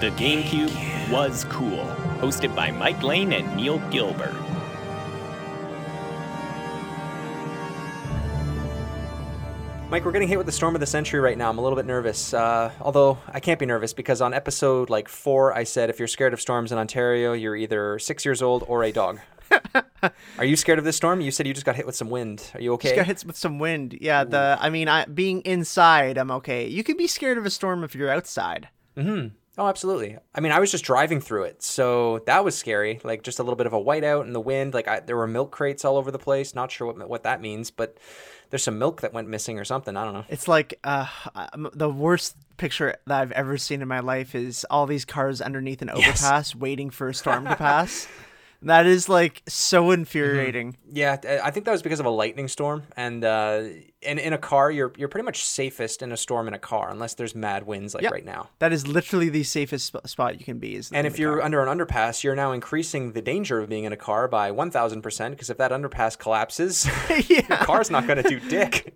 The GameCube was cool. Hosted by Mike Lane and Neil Gilbert. Mike, we're getting hit with the storm of the century right now. I'm a little bit nervous. Uh, although I can't be nervous because on episode like four, I said if you're scared of storms in Ontario, you're either six years old or a dog. Are you scared of this storm? You said you just got hit with some wind. Are you okay? Just got hit with some wind. Yeah, the I mean, I being inside, I'm okay. You can be scared of a storm if you're outside. Mm-hmm. Oh, absolutely. I mean, I was just driving through it, so that was scary. Like just a little bit of a whiteout in the wind. Like I, there were milk crates all over the place. Not sure what what that means, but there's some milk that went missing or something. I don't know. It's like uh, the worst picture that I've ever seen in my life is all these cars underneath an overpass yes. waiting for a storm to pass. That is like so infuriating. Mm-hmm. Yeah, I think that was because of a lightning storm, and uh, in in a car, you're you're pretty much safest in a storm in a car, unless there's mad winds like yep. right now. That is literally the safest sp- spot you can be. Is and if you're car. under an underpass, you're now increasing the danger of being in a car by one thousand percent. Because if that underpass collapses, yeah. your car's not going to do dick.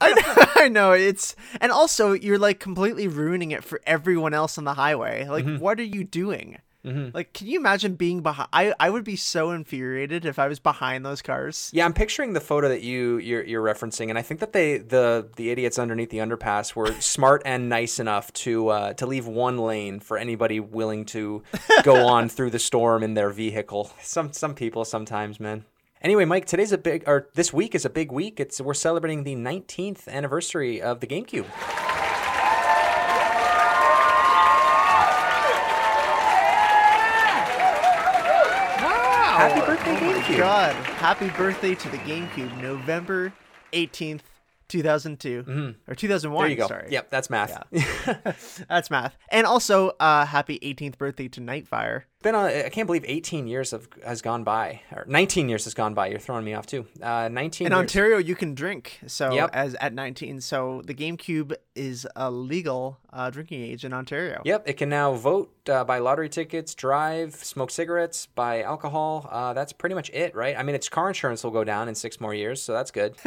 I know, I know it's and also you're like completely ruining it for everyone else on the highway. Like, mm-hmm. what are you doing? Mm-hmm. Like, can you imagine being behind? I, I would be so infuriated if I was behind those cars. Yeah, I'm picturing the photo that you you're, you're referencing, and I think that they the the idiots underneath the underpass were smart and nice enough to uh, to leave one lane for anybody willing to go on through the storm in their vehicle. Some some people sometimes, man. Anyway, Mike, today's a big or this week is a big week. It's we're celebrating the 19th anniversary of the GameCube. Happy birthday, GameCube! God, happy birthday to the GameCube, November eighteenth, two thousand two, mm-hmm. or two thousand one. There you go. Sorry. Yep, that's math. Yeah. that's math. And also, uh, happy eighteenth birthday to Nightfire been on, I can't believe 18 years have has gone by or 19 years has gone by. You're throwing me off too. Uh, 19 in years. Ontario you can drink. So yep. as at 19, so the GameCube is a legal uh, drinking age in Ontario. Yep, it can now vote, uh, buy lottery tickets, drive, smoke cigarettes, buy alcohol. Uh, that's pretty much it, right? I mean, its car insurance will go down in six more years, so that's good.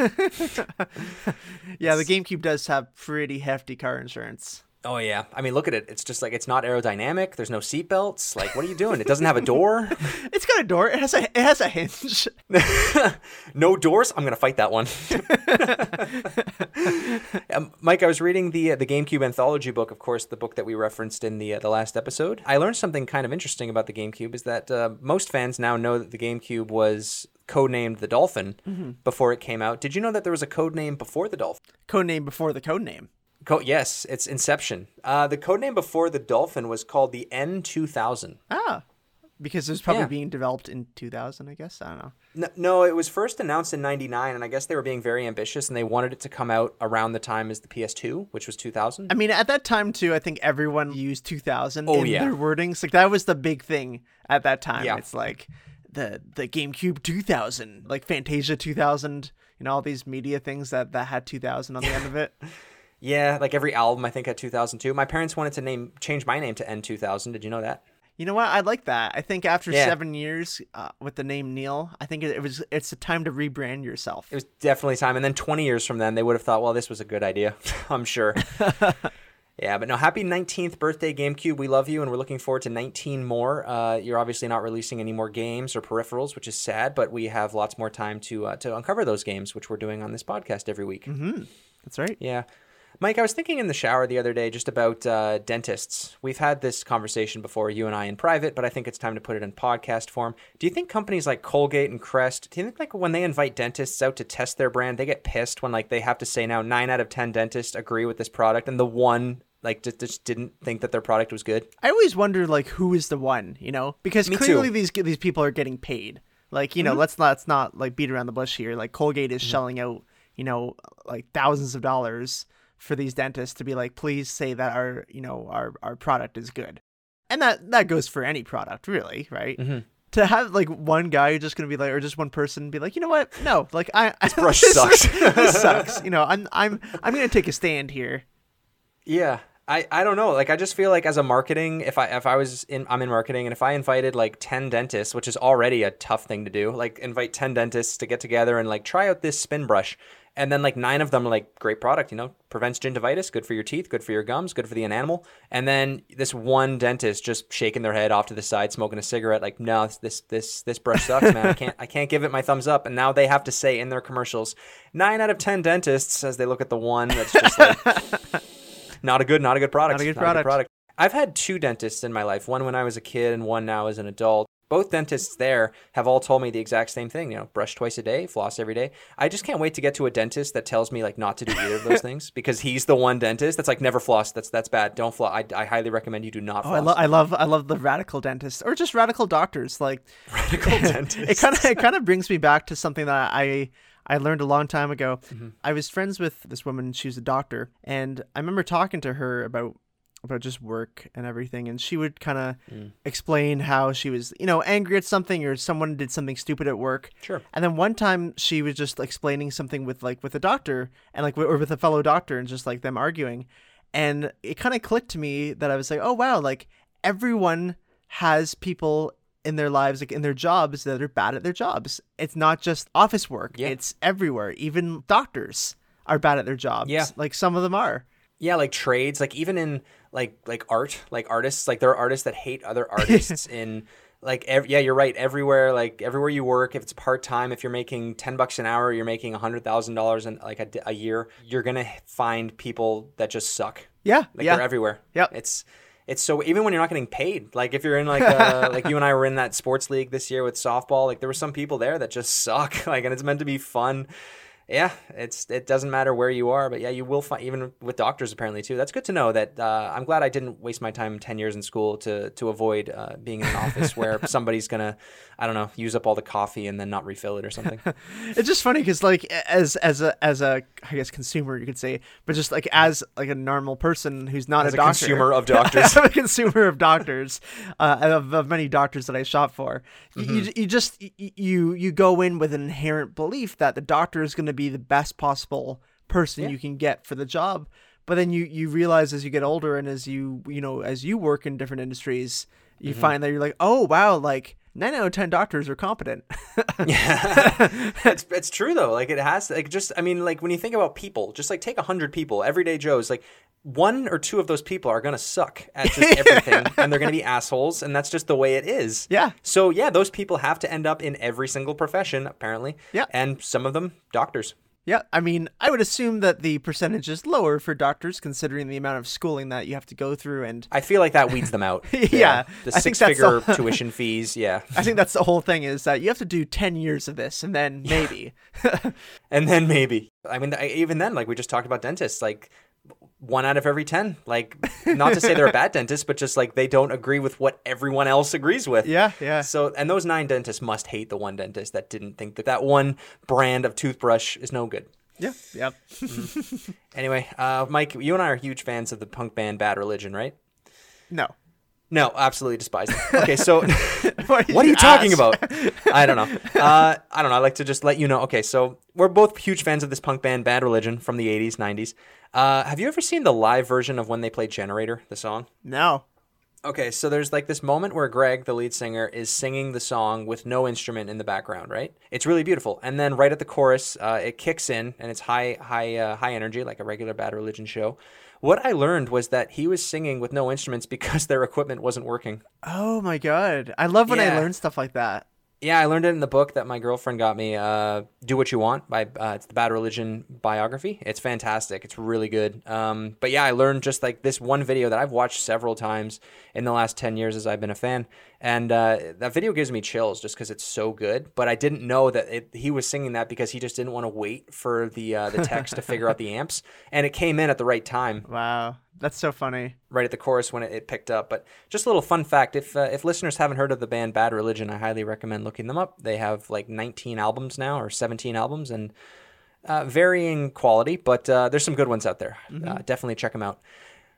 yeah, the GameCube does have pretty hefty car insurance. Oh yeah, I mean, look at it. It's just like it's not aerodynamic. There's no seat belts. Like, what are you doing? It doesn't have a door. it's got a door. It has a it has a hinge. no doors. I'm gonna fight that one. um, Mike, I was reading the uh, the GameCube anthology book. Of course, the book that we referenced in the uh, the last episode. I learned something kind of interesting about the GameCube. Is that uh, most fans now know that the GameCube was codenamed the Dolphin mm-hmm. before it came out. Did you know that there was a code name before the Dolphin? Code name before the code name. Co- yes, it's Inception. Uh, the code name before the Dolphin was called the N2000. Ah, because it was probably yeah. being developed in 2000, I guess. I don't know. No, no, it was first announced in 99, and I guess they were being very ambitious and they wanted it to come out around the time as the PS2, which was 2000. I mean, at that time, too, I think everyone used 2000 oh, in yeah. their wordings. Like, that was the big thing at that time. Yeah. It's like the, the GameCube 2000, like Fantasia 2000, you know, all these media things that, that had 2000 on the end of it. Yeah, like every album I think at 2002. My parents wanted to name change my name to N2000. Did you know that? You know what? I like that. I think after yeah. seven years uh, with the name Neil, I think it, was it's a time to rebrand yourself. It was definitely time. And then 20 years from then, they would have thought, well, this was a good idea. I'm sure. yeah, but no, happy 19th birthday, GameCube. We love you, and we're looking forward to 19 more. Uh, you're obviously not releasing any more games or peripherals, which is sad, but we have lots more time to uh, to uncover those games, which we're doing on this podcast every week. Mm-hmm. That's right. Yeah. Mike, I was thinking in the shower the other day just about uh, dentists. We've had this conversation before, you and I in private, but I think it's time to put it in podcast form. Do you think companies like Colgate and Crest, do you think like when they invite dentists out to test their brand, they get pissed when like they have to say now nine out of ten dentists agree with this product, and the one like just, just didn't think that their product was good? I always wonder like who is the one, you know, because Me clearly too. these these people are getting paid. Like you know, mm-hmm. let's not let's not like beat around the bush here. Like Colgate is mm-hmm. shelling out you know like thousands of dollars for these dentists to be like, please say that our, you know, our, our product is good. And that, that goes for any product really, right? Mm-hmm. To have like one guy just gonna be like, or just one person be like, you know what? No, like I this brush this, sucks. this sucks. You know, I'm I'm I'm gonna take a stand here. Yeah, I, I don't know. Like I just feel like as a marketing, if I if I was in I'm in marketing and if I invited like ten dentists, which is already a tough thing to do, like invite ten dentists to get together and like try out this spin brush And then like nine of them are like great product, you know, prevents gingivitis, good for your teeth, good for your gums, good for the enamel. And then this one dentist just shaking their head off to the side, smoking a cigarette, like, no, this this this brush sucks, man. I can't I can't give it my thumbs up. And now they have to say in their commercials, nine out of ten dentists as they look at the one that's just like not a good, not a good product. Not a good product. product. I've had two dentists in my life, one when I was a kid and one now as an adult both dentists there have all told me the exact same thing. You know, brush twice a day, floss every day. I just can't wait to get to a dentist that tells me like not to do either of those things because he's the one dentist that's like never floss. That's that's bad. Don't floss. I, I highly recommend you do not. Oh, floss. I, lo- I love I love the radical dentists or just radical doctors. Like radical dentists. it kind of it kind of brings me back to something that I I learned a long time ago. Mm-hmm. I was friends with this woman. She was a doctor, and I remember talking to her about about just work and everything and she would kind of mm. explain how she was you know angry at something or someone did something stupid at work. Sure. And then one time she was just explaining something with like with a doctor and like or with a fellow doctor and just like them arguing. And it kind of clicked to me that i was like oh wow like everyone has people in their lives like in their jobs that are bad at their jobs. It's not just office work. Yeah. it's everywhere. Even doctors are bad at their jobs. Yeah. Like some of them are. Yeah like trades. Like even in like like art, like artists. Like there are artists that hate other artists in like ev- yeah, you're right. Everywhere, like everywhere you work, if it's part time, if you're making ten bucks an hour, you're making a hundred thousand dollars in like a, a year, you're gonna find people that just suck. Yeah, like yeah. they're everywhere. Yep. it's it's so even when you're not getting paid like if you're in like uh, like you and i were in that sports league this year with softball like there were some people there that just suck like and it's meant to be fun yeah, it's it doesn't matter where you are, but yeah, you will find even with doctors apparently too. That's good to know. That uh, I'm glad I didn't waste my time ten years in school to to avoid uh, being in an office where somebody's gonna I don't know use up all the coffee and then not refill it or something. it's just funny because like as as a as a I guess consumer you could say, but just like as like a normal person who's not as a, doctor, consumer of doctors, I'm a consumer of doctors, uh, of, of many doctors that I shop for, mm-hmm. you you just you you go in with an inherent belief that the doctor is going to be the best possible person yeah. you can get for the job. But then you you realize as you get older and as you you know as you work in different industries, you mm-hmm. find that you're like, oh wow, like nine out of ten doctors are competent. yeah, it's it's true though. Like it has to like just I mean like when you think about people, just like take a hundred people, everyday Joes, like one or two of those people are gonna suck at just everything, and they're gonna be assholes, and that's just the way it is. Yeah. So yeah, those people have to end up in every single profession apparently. Yeah. And some of them doctors. Yeah, I mean, I would assume that the percentage is lower for doctors considering the amount of schooling that you have to go through and I feel like that weeds them out. yeah, yeah, the six figure the... tuition fees, yeah. I think that's the whole thing is that you have to do 10 years of this and then maybe. and then maybe. I mean, even then like we just talked about dentists, like one out of every 10 like not to say they're a bad dentist but just like they don't agree with what everyone else agrees with yeah yeah so and those nine dentists must hate the one dentist that didn't think that that one brand of toothbrush is no good yeah yeah mm-hmm. anyway uh, mike you and i are huge fans of the punk band bad religion right no no, absolutely despise them. Okay, so what, what, are you talking about? I don't know. Uh, I don't know. I like to just let you know. Okay, so we're both huge fans of this punk band, Bad Religion, from the 80s, 90s. Uh, have you ever seen the live version of when they played Generator, the song? No. Okay, so there's like this moment where Greg, the lead singer, is singing the song with no instrument in the background, right? It's really beautiful. And then right at the chorus, uh, it kicks in and it's high, high, uh, high energy, like a regular Bad Religion show. What I learned was that he was singing with no instruments because their equipment wasn't working. Oh my god! I love when yeah. I learn stuff like that. Yeah, I learned it in the book that my girlfriend got me. Uh, "Do What You Want" by uh, it's the Bad Religion biography. It's fantastic. It's really good. Um, but yeah, I learned just like this one video that I've watched several times in the last ten years as I've been a fan, and uh, that video gives me chills just because it's so good. But I didn't know that it, he was singing that because he just didn't want to wait for the uh, the text to figure out the amps, and it came in at the right time. Wow. That's so funny. Right at the chorus when it, it picked up. But just a little fun fact: if uh, if listeners haven't heard of the band Bad Religion, I highly recommend looking them up. They have like 19 albums now, or 17 albums, and uh, varying quality, but uh, there's some good ones out there. Mm-hmm. Uh, definitely check them out.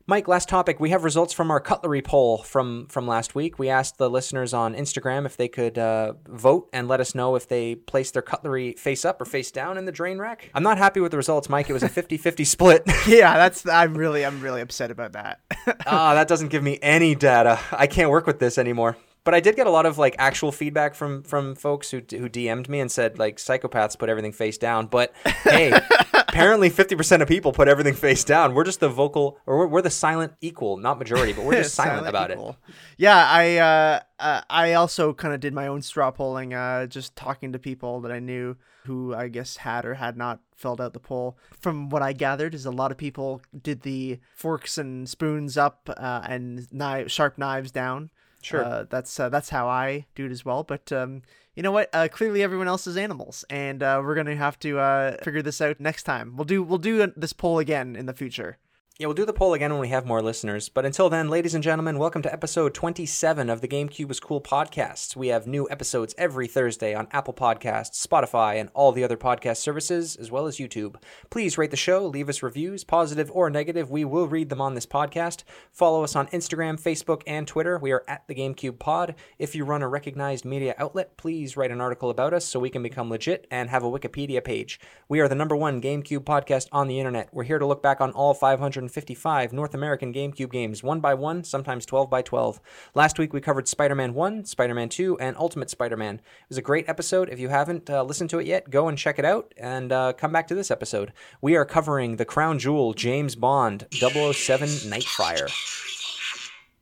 Mike, last topic. We have results from our cutlery poll from from last week. We asked the listeners on Instagram if they could uh, vote and let us know if they placed their cutlery face up or face down in the drain rack. I'm not happy with the results, Mike. It was a 50-50 split. yeah, that's. I'm really, I'm really upset about that. Ah, that doesn't give me any data. I can't work with this anymore. But I did get a lot of like actual feedback from from folks who who DM'd me and said like psychopaths put everything face down. But hey, apparently fifty percent of people put everything face down. We're just the vocal, or we're, we're the silent equal, not majority, but we're just silent, silent, about equal. it. Yeah, I uh, uh, I also kind of did my own straw polling, uh, just talking to people that I knew who I guess had or had not filled out the poll. From what I gathered, is a lot of people did the forks and spoons up uh, and knife, sharp knives down. Sure, uh, that's uh, that's how I do it as well. But um, you know what? Uh, clearly, everyone else is animals, and uh, we're gonna have to uh, figure this out next time. We'll do we'll do this poll again in the future. Yeah, we'll do the poll again when we have more listeners. But until then, ladies and gentlemen, welcome to episode 27 of the GameCube is Cool podcasts. We have new episodes every Thursday on Apple Podcasts, Spotify, and all the other podcast services, as well as YouTube. Please rate the show, leave us reviews, positive or negative. We will read them on this podcast. Follow us on Instagram, Facebook, and Twitter. We are at the GameCube Pod. If you run a recognized media outlet, please write an article about us so we can become legit and have a Wikipedia page. We are the number one GameCube podcast on the internet. We're here to look back on all 500 155 North American GameCube games, one by one, sometimes 12 by 12. Last week we covered Spider Man 1, Spider Man 2, and Ultimate Spider Man. It was a great episode. If you haven't uh, listened to it yet, go and check it out and uh, come back to this episode. We are covering the crown jewel James Bond 007 Nightfire.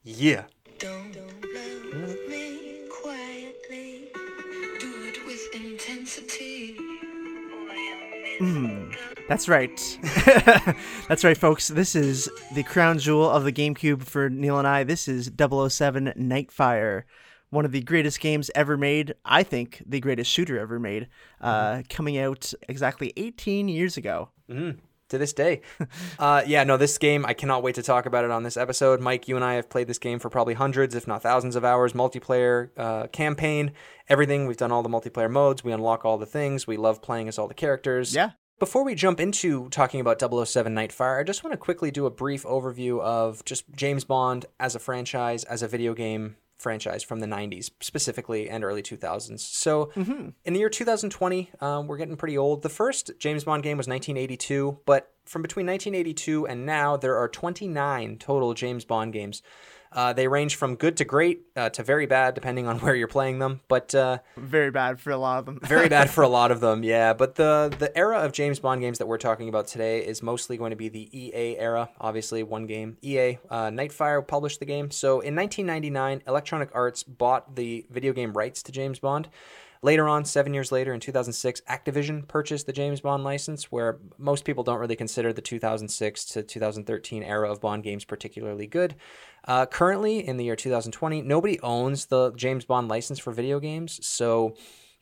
Yeah. Don't love me quietly. Do it with intensity. Mm. That's right. That's right, folks. This is the crown jewel of the GameCube for Neil and I. This is 007 Nightfire, one of the greatest games ever made. I think the greatest shooter ever made, uh, mm-hmm. coming out exactly 18 years ago. Mm-hmm. To this day. uh, yeah, no, this game, I cannot wait to talk about it on this episode. Mike, you and I have played this game for probably hundreds, if not thousands of hours, multiplayer, uh, campaign, everything. We've done all the multiplayer modes. We unlock all the things. We love playing as all the characters. Yeah. Before we jump into talking about 007 Nightfire, I just want to quickly do a brief overview of just James Bond as a franchise, as a video game franchise from the 90s specifically and early 2000s. So mm-hmm. in the year 2020, um, we're getting pretty old. The first James Bond game was 1982, but from between 1982 and now, there are 29 total James Bond games. Uh, they range from good to great uh, to very bad, depending on where you're playing them. But uh, very bad for a lot of them. very bad for a lot of them, yeah. But the the era of James Bond games that we're talking about today is mostly going to be the EA era. Obviously, one game. EA uh, Nightfire published the game. So in 1999, Electronic Arts bought the video game rights to James Bond. Later on, seven years later, in 2006, Activision purchased the James Bond license, where most people don't really consider the 2006 to 2013 era of Bond games particularly good. Uh, currently, in the year 2020, nobody owns the James Bond license for video games, so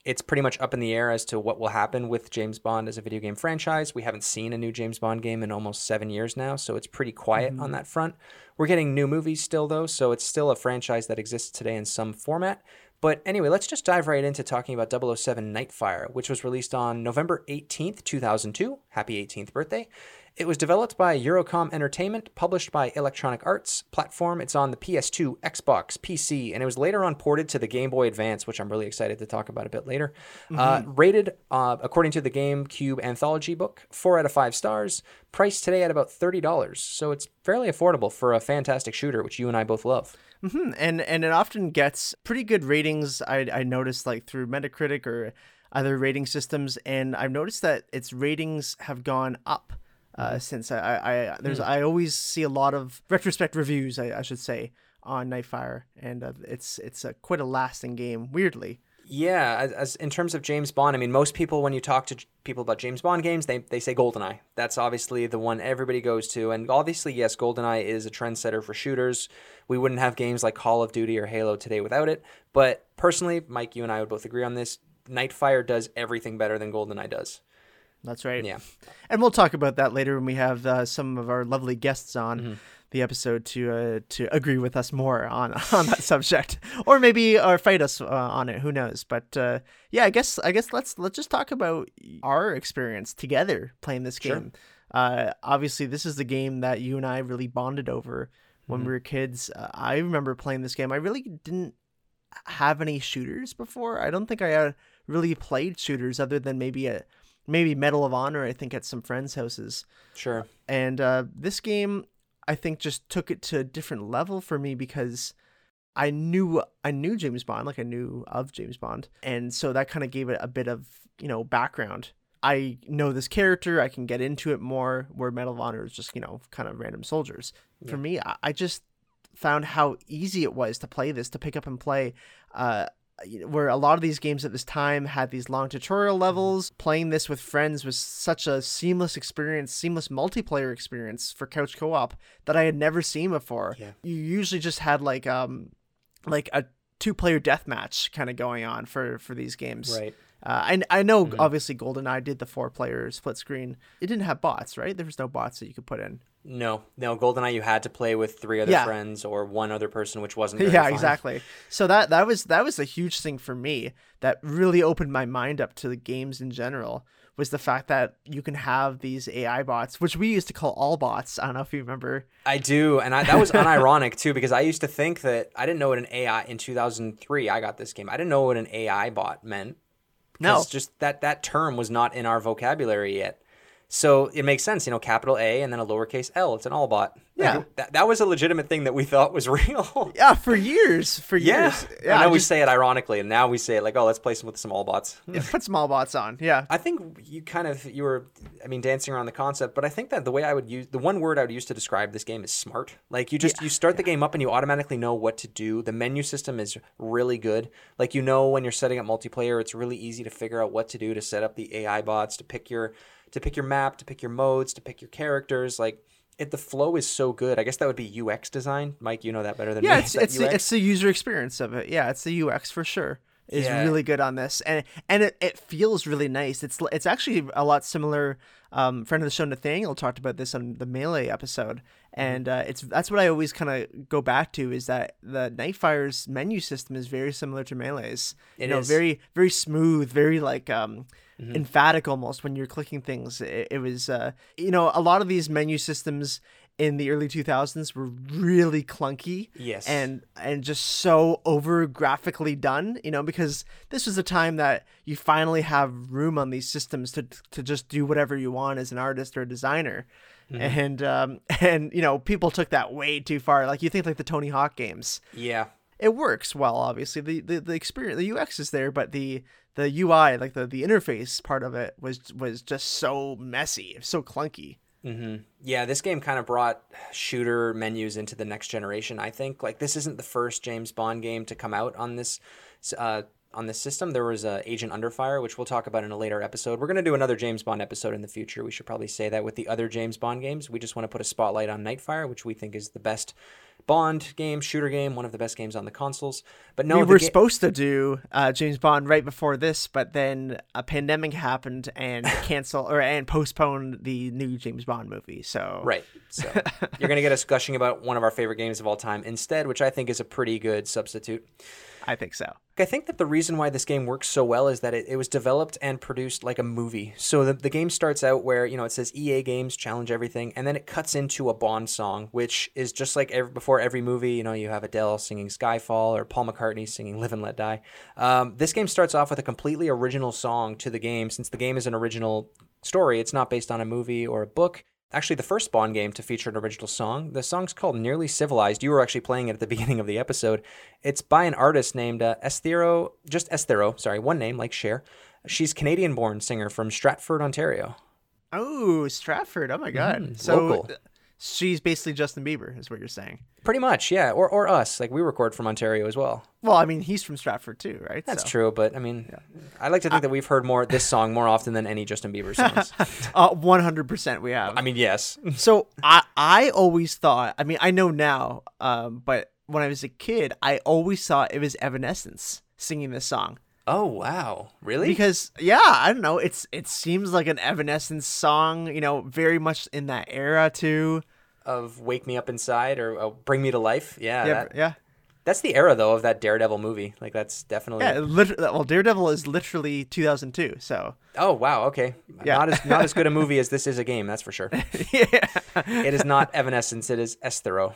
it's pretty much up in the air as to what will happen with James Bond as a video game franchise. We haven't seen a new James Bond game in almost seven years now, so it's pretty quiet mm-hmm. on that front. We're getting new movies still, though, so it's still a franchise that exists today in some format. But anyway, let's just dive right into talking about 007 Nightfire, which was released on November 18th, 2002. Happy 18th birthday. It was developed by Eurocom Entertainment, published by Electronic Arts. Platform, it's on the PS2, Xbox, PC, and it was later on ported to the Game Boy Advance, which I'm really excited to talk about a bit later. Mm-hmm. Uh, rated, uh, according to the GameCube Anthology book, 4 out of 5 stars. Priced today at about $30. So it's fairly affordable for a fantastic shooter, which you and I both love. Mm-hmm. And and it often gets pretty good ratings. I I noticed like through Metacritic or other rating systems, and I've noticed that its ratings have gone up uh, since I, I, there's mm. I always see a lot of retrospect reviews I, I should say on Nightfire, and uh, it's it's a, quite a lasting game. Weirdly. Yeah, as, as, in terms of James Bond, I mean, most people when you talk to people about James Bond games, they they say GoldenEye. That's obviously the one everybody goes to, and obviously, yes, GoldenEye is a trendsetter for shooters. We wouldn't have games like Call of Duty or Halo today without it. But personally, Mike, you and I would both agree on this. Nightfire does everything better than GoldenEye does. That's right. Yeah. And we'll talk about that later when we have uh, some of our lovely guests on mm-hmm. the episode to uh, to agree with us more on on that subject, or maybe or fight us uh, on it. Who knows? But uh, yeah, I guess I guess let's let's just talk about our experience together playing this game. Sure. Uh, obviously, this is the game that you and I really bonded over when mm-hmm. we were kids. Uh, I remember playing this game. I really didn't have any shooters before. I don't think I really played shooters other than maybe a maybe Medal of Honor, I think, at some friends' houses. Sure. And uh, this game, I think, just took it to a different level for me because I knew I knew James Bond, like I knew of James Bond, and so that kind of gave it a bit of you know background. I know this character, I can get into it more. Where Medal of Honor is just you know kind of random soldiers. Yeah. For me, I, I, just found how easy it was to play this, to pick up and play. Uh, where a lot of these games at this time had these long tutorial mm-hmm. levels. Playing this with friends was such a seamless experience, seamless multiplayer experience for couch co-op that I had never seen before. Yeah. You usually just had like um like a two-player deathmatch kind of going on for for these games. Right. Uh, I, I know mm-hmm. obviously GoldenEye did the four player split screen. It didn't have bots, right? There was no bots that you could put in. No, no, GoldenEye you had to play with three other yeah. friends or one other person, which wasn't. yeah, fun. exactly. So that that was that was a huge thing for me that really opened my mind up to the games in general. Was the fact that you can have these AI bots, which we used to call all bots. I don't know if you remember. I do, and I, that was unironic too, because I used to think that I didn't know what an AI in 2003. I got this game. I didn't know what an AI bot meant. No, just that that term was not in our vocabulary yet. So it makes sense, you know, capital A and then a lowercase L. It's an all bot. Yeah, like, that, that was a legitimate thing that we thought was real. yeah, for years, for yeah. years. Yeah, I know we say it ironically, and now we say it like, oh, let's play some with some all bots. yeah, put some all bots on. Yeah, I think you kind of you were, I mean, dancing around the concept, but I think that the way I would use the one word I would use to describe this game is smart. Like you just yeah. you start the game up and you automatically know what to do. The menu system is really good. Like you know when you're setting up multiplayer, it's really easy to figure out what to do to set up the AI bots to pick your to pick your map, to pick your modes, to pick your characters. Like it, the flow is so good. I guess that would be UX design. Mike, you know that better than yeah, me. it's it's the, it's the user experience of it. Yeah, it's the UX for sure. Is yeah. really good on this, and and it, it feels really nice. It's it's actually a lot similar. Um, friend of the show Nathaniel talked about this on the Melee episode, mm-hmm. and uh, it's that's what I always kind of go back to is that the Nightfire's menu system is very similar to Melee's. It you know, is. very very smooth, very like um, mm-hmm. emphatic almost when you're clicking things. It, it was, uh, you know, a lot of these menu systems in the early 2000s were really clunky yes and and just so over graphically done you know because this was a time that you finally have room on these systems to to just do whatever you want as an artist or a designer mm-hmm. and um and you know people took that way too far like you think like the tony hawk games yeah it works well obviously the the, the experience the ux is there but the the UI, like the the interface part of it, was was just so messy, so clunky. Mm-hmm. Yeah, this game kind of brought shooter menus into the next generation. I think like this isn't the first James Bond game to come out on this uh, on this system. There was uh, Agent Underfire, which we'll talk about in a later episode. We're going to do another James Bond episode in the future. We should probably say that with the other James Bond games. We just want to put a spotlight on Nightfire, which we think is the best Bond game, shooter game, one of the best games on the consoles. But no, we were ga- supposed to do uh, James Bond right before this, but then a pandemic happened and cancel or and postponed the new James Bond movie. So right, so you're gonna get us gushing about one of our favorite games of all time instead, which I think is a pretty good substitute. I think so. I think that the reason why this game works so well is that it, it was developed and produced like a movie. So the, the game starts out where, you know, it says EA Games challenge everything, and then it cuts into a Bond song, which is just like every, before every movie, you know, you have Adele singing Skyfall or Paul McCartney singing Live and Let Die. Um, this game starts off with a completely original song to the game. Since the game is an original story, it's not based on a movie or a book actually the first Bond game to feature an original song. The song's called Nearly Civilized. You were actually playing it at the beginning of the episode. It's by an artist named uh, Esthero, just Esthero, sorry, one name like Cher. She's Canadian born singer from Stratford, Ontario. Oh, Stratford. Oh my God. Mm, so local she's basically Justin Bieber, is what you're saying. Pretty much, yeah. Or or us. Like we record from Ontario as well. Well, I mean, he's from Stratford too, right? That's so. true, but I mean, yeah. I like to think I, that we've heard more this song more often than any Justin Bieber songs. Uh, one hundred percent, we have. I mean, yes. so I I always thought. I mean, I know now, um, but when I was a kid, I always thought it was Evanescence singing this song. Oh wow, really? Because yeah, I don't know. It's it seems like an Evanescence song. You know, very much in that era too of "Wake Me Up Inside" or uh, "Bring Me to Life." Yeah, yeah, that, yeah. That's the era though of that Daredevil movie. Like that's definitely yeah. Well, Daredevil is literally 2002. So oh wow, okay, yeah. not as not as good a movie as this is a game. That's for sure. yeah, it is not Evanescence. It is Esthero.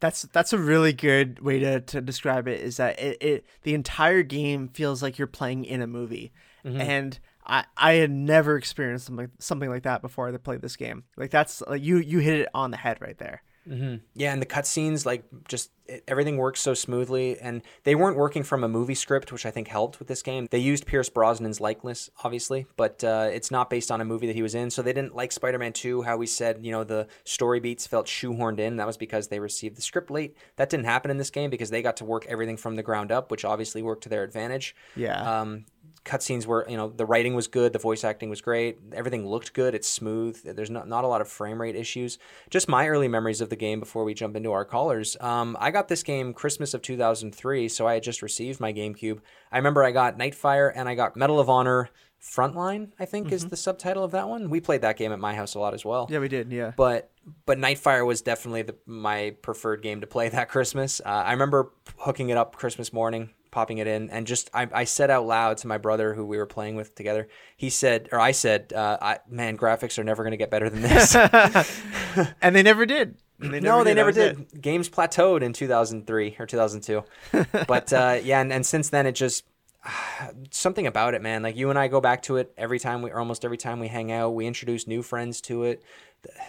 That's that's a really good way to, to describe it. Is that it, it the entire game feels like you're playing in a movie, mm-hmm. and I, I had never experienced something something like that before I played this game. Like that's like you you hit it on the head right there. Mm-hmm. Yeah, and the cutscenes, like just it, everything works so smoothly, and they weren't working from a movie script, which I think helped with this game. They used Pierce Brosnan's likeness, obviously, but uh, it's not based on a movie that he was in. So they didn't like Spider-Man Two. How we said, you know, the story beats felt shoehorned in. That was because they received the script late. That didn't happen in this game because they got to work everything from the ground up, which obviously worked to their advantage. Yeah. Um, cutscenes were, you know, the writing was good, the voice acting was great, everything looked good, it's smooth. There's not, not a lot of frame rate issues. Just my early memories of the game before we jump into our callers. Um, I got this game Christmas of 2003, so I had just received my GameCube. I remember I got Nightfire and I got Medal of Honor Frontline, I think mm-hmm. is the subtitle of that one. We played that game at my house a lot as well. Yeah, we did. Yeah. But but Nightfire was definitely the, my preferred game to play that Christmas. Uh, I remember hooking it up Christmas morning, popping it in, and just I, I said out loud to my brother who we were playing with together. He said, or I said, uh, I, "Man, graphics are never going to get better than this." and they never did. They never no, did. they never did. It. Games plateaued in 2003 or 2002. but uh, yeah, and, and since then it just something about it, man. Like you and I go back to it every time we, or almost every time we hang out. We introduce new friends to it.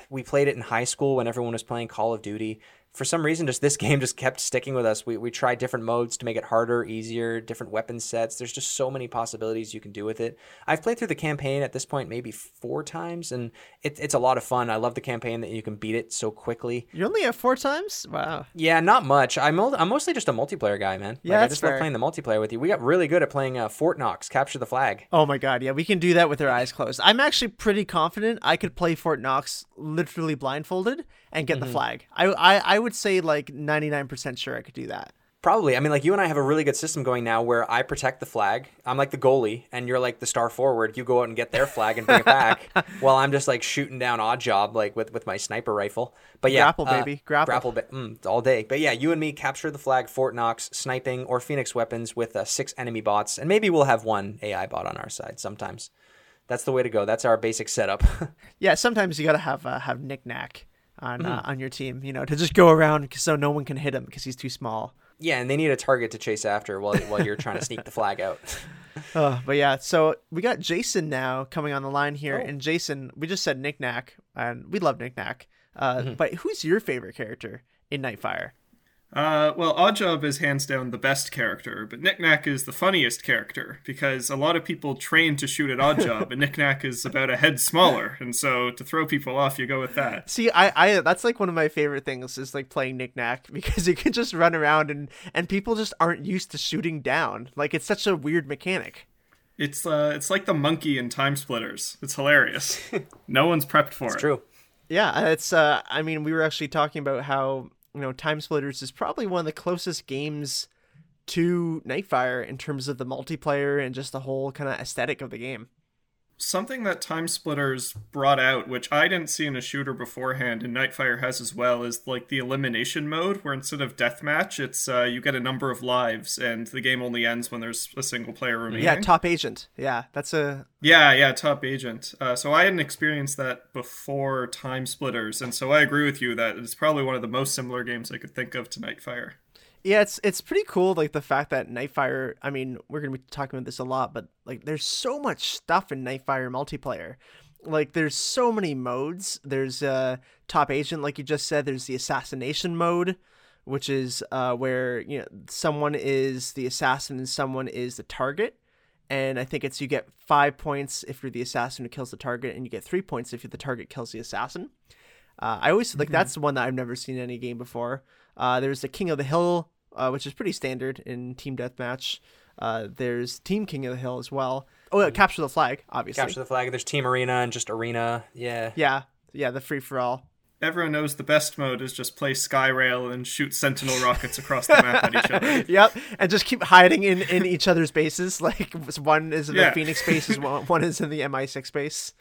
We played it in high school when everyone was playing Call of Duty for some reason, just this game just kept sticking with us. We, we tried different modes to make it harder, easier, different weapon sets. There's just so many possibilities you can do with it. I've played through the campaign at this point maybe four times, and it, it's a lot of fun. I love the campaign that you can beat it so quickly. You only have four times? Wow. Yeah, not much. I'm, I'm mostly just a multiplayer guy, man. Yeah, like, I just fair. love playing the multiplayer with you. We got really good at playing uh, Fort Knox, Capture the Flag. Oh my god, yeah, we can do that with our eyes closed. I'm actually pretty confident I could play Fort Knox literally blindfolded and get mm-hmm. the flag. I, I I would say like 99% sure I could do that. Probably. I mean, like you and I have a really good system going now where I protect the flag. I'm like the goalie, and you're like the star forward. You go out and get their flag and bring it back, while I'm just like shooting down Oddjob like with, with my sniper rifle. But yeah, grapple uh, baby, grapple, grapple ba- mm, all day. But yeah, you and me capture the flag, Fort Knox, sniping or Phoenix weapons with uh, six enemy bots, and maybe we'll have one AI bot on our side sometimes. That's the way to go. That's our basic setup. yeah, sometimes you gotta have uh, have Nick Nack on mm-hmm. uh, on your team. You know, to just go around so no one can hit him because he's too small. Yeah, and they need a target to chase after while while you're trying to sneak the flag out. oh, but yeah, so we got Jason now coming on the line here, oh. and Jason, we just said Nick Nack, and we love Nick Nack. Uh, mm-hmm. But who's your favorite character in Nightfire? Uh, well, Oddjob is hands down the best character, but Nick Nack is the funniest character because a lot of people train to shoot at Oddjob, and Nick Nack is about a head smaller, and so to throw people off, you go with that. See, I, I that's like one of my favorite things is like playing Nick Nack because you can just run around and and people just aren't used to shooting down. Like it's such a weird mechanic. It's uh, it's like the monkey in Time Splitters. It's hilarious. no one's prepped for it's it. True. Yeah, it's. Uh, I mean, we were actually talking about how you know, Time Splitters is probably one of the closest games to Nightfire in terms of the multiplayer and just the whole kind of aesthetic of the game something that Time Splitters brought out, which I didn't see in a shooter beforehand, and Nightfire has as well, is like the elimination mode, where instead of deathmatch, it's uh, you get a number of lives, and the game only ends when there's a single player remaining. Yeah, top agent. Yeah, that's a. Yeah, yeah, top agent. Uh, so I hadn't experienced that before Time Splitters, and so I agree with you that it's probably one of the most similar games I could think of to Nightfire. Yeah, it's it's pretty cool, like the fact that Nightfire. I mean, we're gonna be talking about this a lot, but like, there's so much stuff in Nightfire multiplayer. Like, there's so many modes. There's uh, top agent, like you just said. There's the assassination mode, which is uh, where you know someone is the assassin and someone is the target. And I think it's you get five points if you're the assassin who kills the target, and you get three points if you're the target kills the assassin. Uh, I always like mm-hmm. that's the one that I've never seen in any game before. Uh, there's the King of the Hill uh, which is pretty standard in team deathmatch. Uh, there's Team King of the Hill as well. Oh, yeah, capture the flag, obviously. Capture the flag. There's Team Arena and just Arena. Yeah. Yeah, yeah, the free for all. Everyone knows the best mode is just play Skyrail and shoot Sentinel rockets across the map at each other. Yep, and just keep hiding in, in each other's bases. Like one is in yeah. the Phoenix base, one, one is in the MI6 base.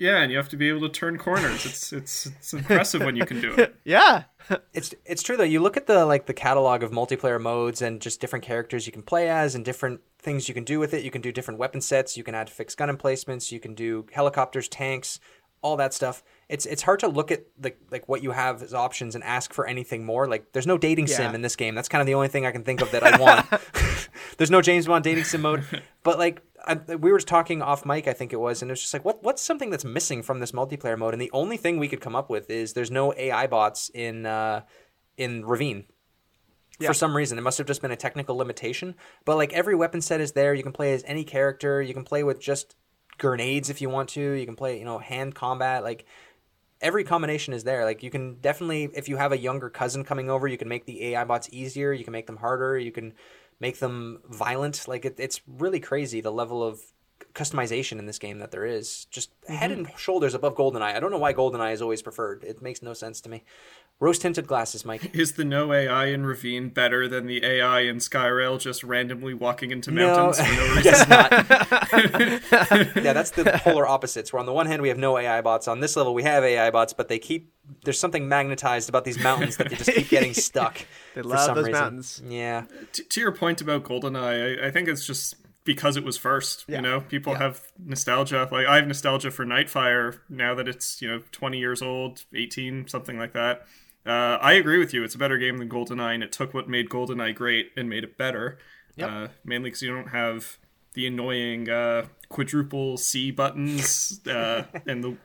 Yeah, and you have to be able to turn corners. It's it's it's impressive when you can do it. yeah. it's it's true though. You look at the like the catalog of multiplayer modes and just different characters you can play as and different things you can do with it. You can do different weapon sets, you can add fixed gun emplacements, you can do helicopters, tanks, all that stuff. It's it's hard to look at the like what you have as options and ask for anything more. Like there's no dating sim in this game. That's kind of the only thing I can think of that I want. there's no James Bond dating sim mode. But like I, we were just talking off mic, I think it was, and it was just like, what what's something that's missing from this multiplayer mode? And the only thing we could come up with is there's no AI bots in uh, in Ravine. Yeah. For some reason, it must have just been a technical limitation. But like every weapon set is there. You can play as any character. You can play with just grenades if you want to. You can play, you know, hand combat. Like every combination is there. Like you can definitely, if you have a younger cousin coming over, you can make the AI bots easier. You can make them harder. You can make them violent. Like it, it's really crazy the level of customization in this game that there is. Just mm-hmm. head and shoulders above GoldenEye. I don't know why GoldenEye is always preferred. It makes no sense to me. Rose tinted glasses, Mike. Is the no AI in Ravine better than the AI in Skyrail just randomly walking into No, mountains for no reason? guess not. yeah, that's the polar opposites. Where on the one hand we have no AI bots, on this level we have AI bots, but they keep there's something magnetized about these mountains that they just keep getting stuck. They for love some those reason. mountains. Yeah, T- to your point about GoldenEye, I, I think it's just because it was first. Yeah. You know, people have nostalgia. Like I have nostalgia for Nightfire now that it's you know 20 years old, 18, something like that. Uh, I agree with you. It's a better game than GoldenEye, and it took what made GoldenEye great and made it better. Uh, mainly because you don't have the annoying uh, quadruple C buttons uh, and the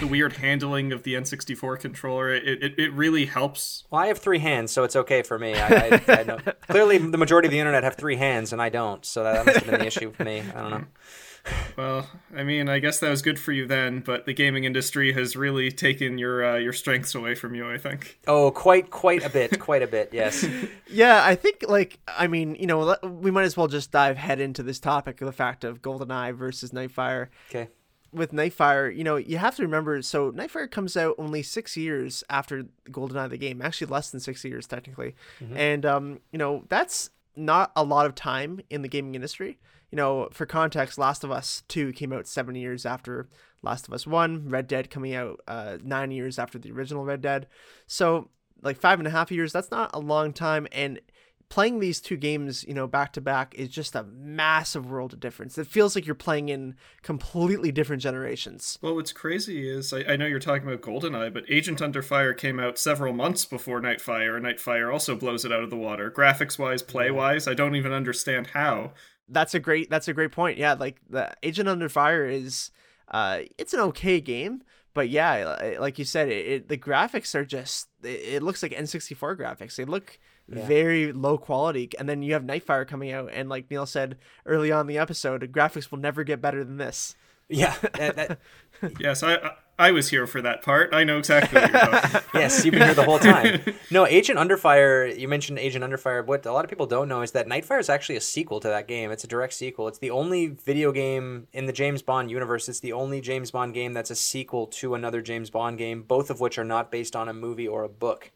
the weird handling of the N64 controller. It, it, it really helps well, I have three hands, so it's okay for me. I, I, I know. Clearly, the majority of the internet have three hands, and I don't. So that, that must have been the issue for me. I don't know. Well, I mean, I guess that was good for you then, but the gaming industry has really taken your uh, your strengths away from you. I think. Oh, quite, quite a bit, quite a bit. Yes. Yeah, I think like I mean, you know, we might as well just dive head into this topic of the fact of GoldenEye versus Nightfire. Okay. With Nightfire, you know, you have to remember. So Nightfire comes out only six years after GoldenEye the game, actually less than six years technically, and um, you know, that's not a lot of time in the gaming industry. You know, for context, Last of Us Two came out seven years after Last of Us One. Red Dead coming out uh, nine years after the original Red Dead. So like five and a half years that's not a long time and playing these two games you know back to back is just a massive world of difference. It feels like you're playing in completely different generations. Well, what's crazy is I, I know you're talking about GoldenEye, but Agent Under Fire came out several months before Nightfire, and Nightfire also blows it out of the water. Graphics wise, play wise, I don't even understand how. that's a great that's a great point. Yeah like the agent under fire is uh it's an okay game but yeah like you said it, it the graphics are just it, it looks like n64 graphics. They look very low quality and then you have nightfire coming out and like neil said early on in the episode graphics will never get better than this Yeah. That, that, Yes, I I, I was here for that part. I know exactly what you're talking. about. yes, you've been here the whole time. No, Agent Underfire. You mentioned Agent Underfire. What a lot of people don't know is that Nightfire is actually a sequel to that game. It's a direct sequel. It's the only video game in the James Bond universe. It's the only James Bond game that's a sequel to another James Bond game, both of which are not based on a movie or a book.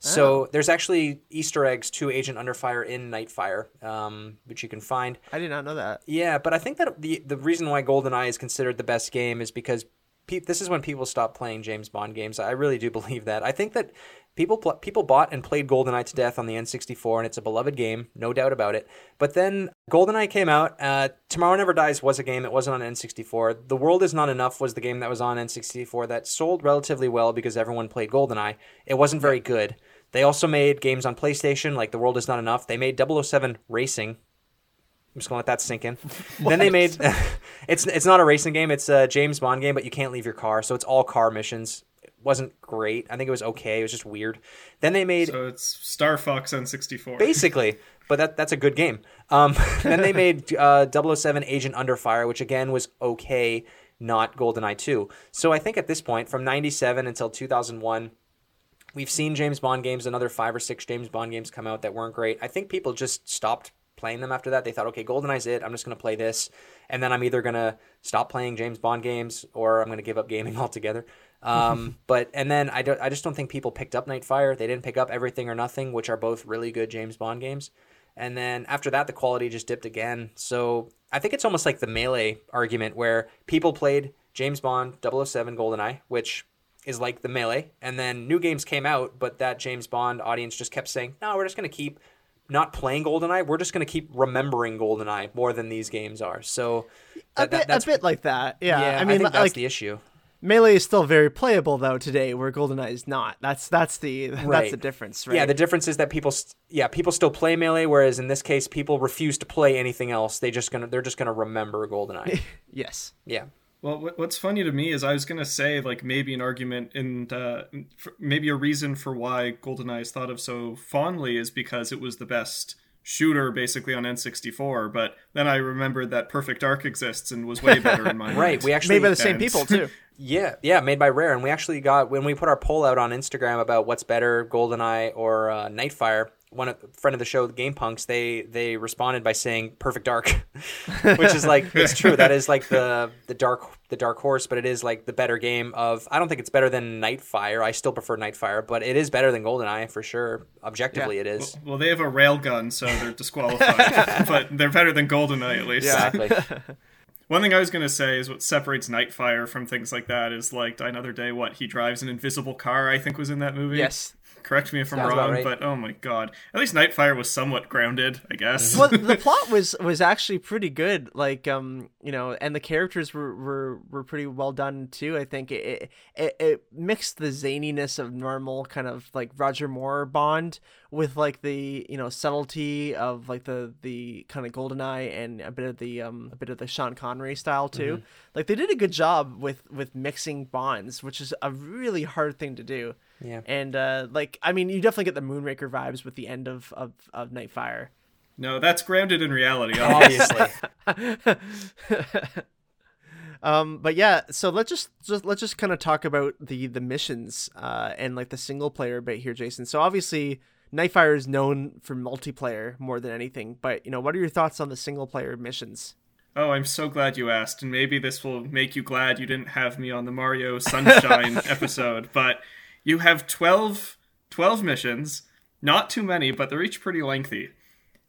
So there's actually Easter eggs to Agent Underfire in Nightfire, um, which you can find. i did not know that Yeah, but I think that the the reason why GoldenEye is considered the best game is because pe- this is when people stop playing James Bond games. I really do believe that. I think that people pl- people bought and played GoldenEye to death on the N64, and it's a beloved game, no doubt about it. But then GoldenEye came out. Uh, Tomorrow Never Dies was a game. It wasn't on N64. The World Is Not Enough was the game that was on N64 that sold relatively well because everyone played GoldenEye. It wasn't very good. They also made games on PlayStation, like The World Is Not Enough. They made 007 Racing, I'm just gonna let that sink in. then they made it's it's not a racing game. It's a James Bond game, but you can't leave your car, so it's all car missions. Wasn't great. I think it was okay. It was just weird. Then they made So it's Star Fox N64. basically, but that that's a good game. Um, then they made uh, 007 Agent Under Fire, which again was okay, not GoldenEye 2. So I think at this point, from 97 until 2001, we've seen James Bond games, another five or six James Bond games come out that weren't great. I think people just stopped playing them after that. They thought, okay, GoldenEye's it. I'm just going to play this. And then I'm either going to stop playing James Bond games or I'm going to give up gaming altogether. Um, but, and then I, don't, I just don't think people picked up Nightfire. They didn't pick up Everything or Nothing, which are both really good James Bond games. And then after that, the quality just dipped again. So I think it's almost like the melee argument where people played James Bond 007 GoldenEye, which is like the melee. And then new games came out, but that James Bond audience just kept saying, no, we're just going to keep not playing GoldenEye. We're just going to keep remembering GoldenEye more than these games are. So a that, that- bit, that's a bit like that. Yeah, yeah, I mean, think that's the issue. Melee is still very playable though today, where GoldenEye is not. That's that's the that's Right. the difference, right? Yeah, the difference is that people, st- yeah, people still play melee, whereas in this case, people refuse to play anything else. They just gonna, they're just gonna remember GoldenEye. yes. yeah, Well, what's funny to me is I was gonna say like maybe an argument and uh, f- maybe a reason for why GoldenEye is thought of so fondly is because it was the best shooter basically on N64. But then I remembered that Perfect Dark exists and was way better in my mind. right. We actually Made by the same people too. Yeah, yeah, made by Rare, and we actually got when we put our poll out on Instagram about what's better, GoldenEye or uh, Nightfire. One of, friend of the show, the Game Punks, they they responded by saying Perfect Dark, which is like it's true. That is like the the dark the dark horse, but it is like the better game of. I don't think it's better than Nightfire. I still prefer Nightfire, but it is better than GoldenEye for sure. Objectively, Yeah. it is. Well, they have a railgun, so they're disqualified. but they're better than GoldenEye at least. Exactly. One thing I was gonna say is what separates Nightfire from things like that is like Die Another Day. What he drives an invisible car, I think was in that movie. Yes. Correct me if I'm Sounds wrong, right. but oh my god, at least Nightfire was somewhat grounded, I guess. well, the plot was was actually pretty good. Like, um, you know, and the characters were were, were pretty well done too. I think it, it it mixed the zaniness of normal kind of like Roger Moore Bond with like the you know subtlety of like the the kind of Goldeneye and a bit of the um a bit of the Sean Connery style too. Like they did a good job with with mixing bonds, which is a really hard thing to do. Yeah. And uh, like I mean, you definitely get the Moonraker vibes with the end of of, of Nightfire. no, that's grounded in reality. obviously. Obviously, Um, but yeah, so let's just, just let's just kind of talk about the the missions uh, and like the single player bit here, Jason. So obviously, Nightfire is known for multiplayer more than anything. But you know, what are your thoughts on the single player missions? Oh, I'm so glad you asked, and maybe this will make you glad you didn't have me on the Mario Sunshine episode. But you have 12, 12 missions, not too many, but they're each pretty lengthy,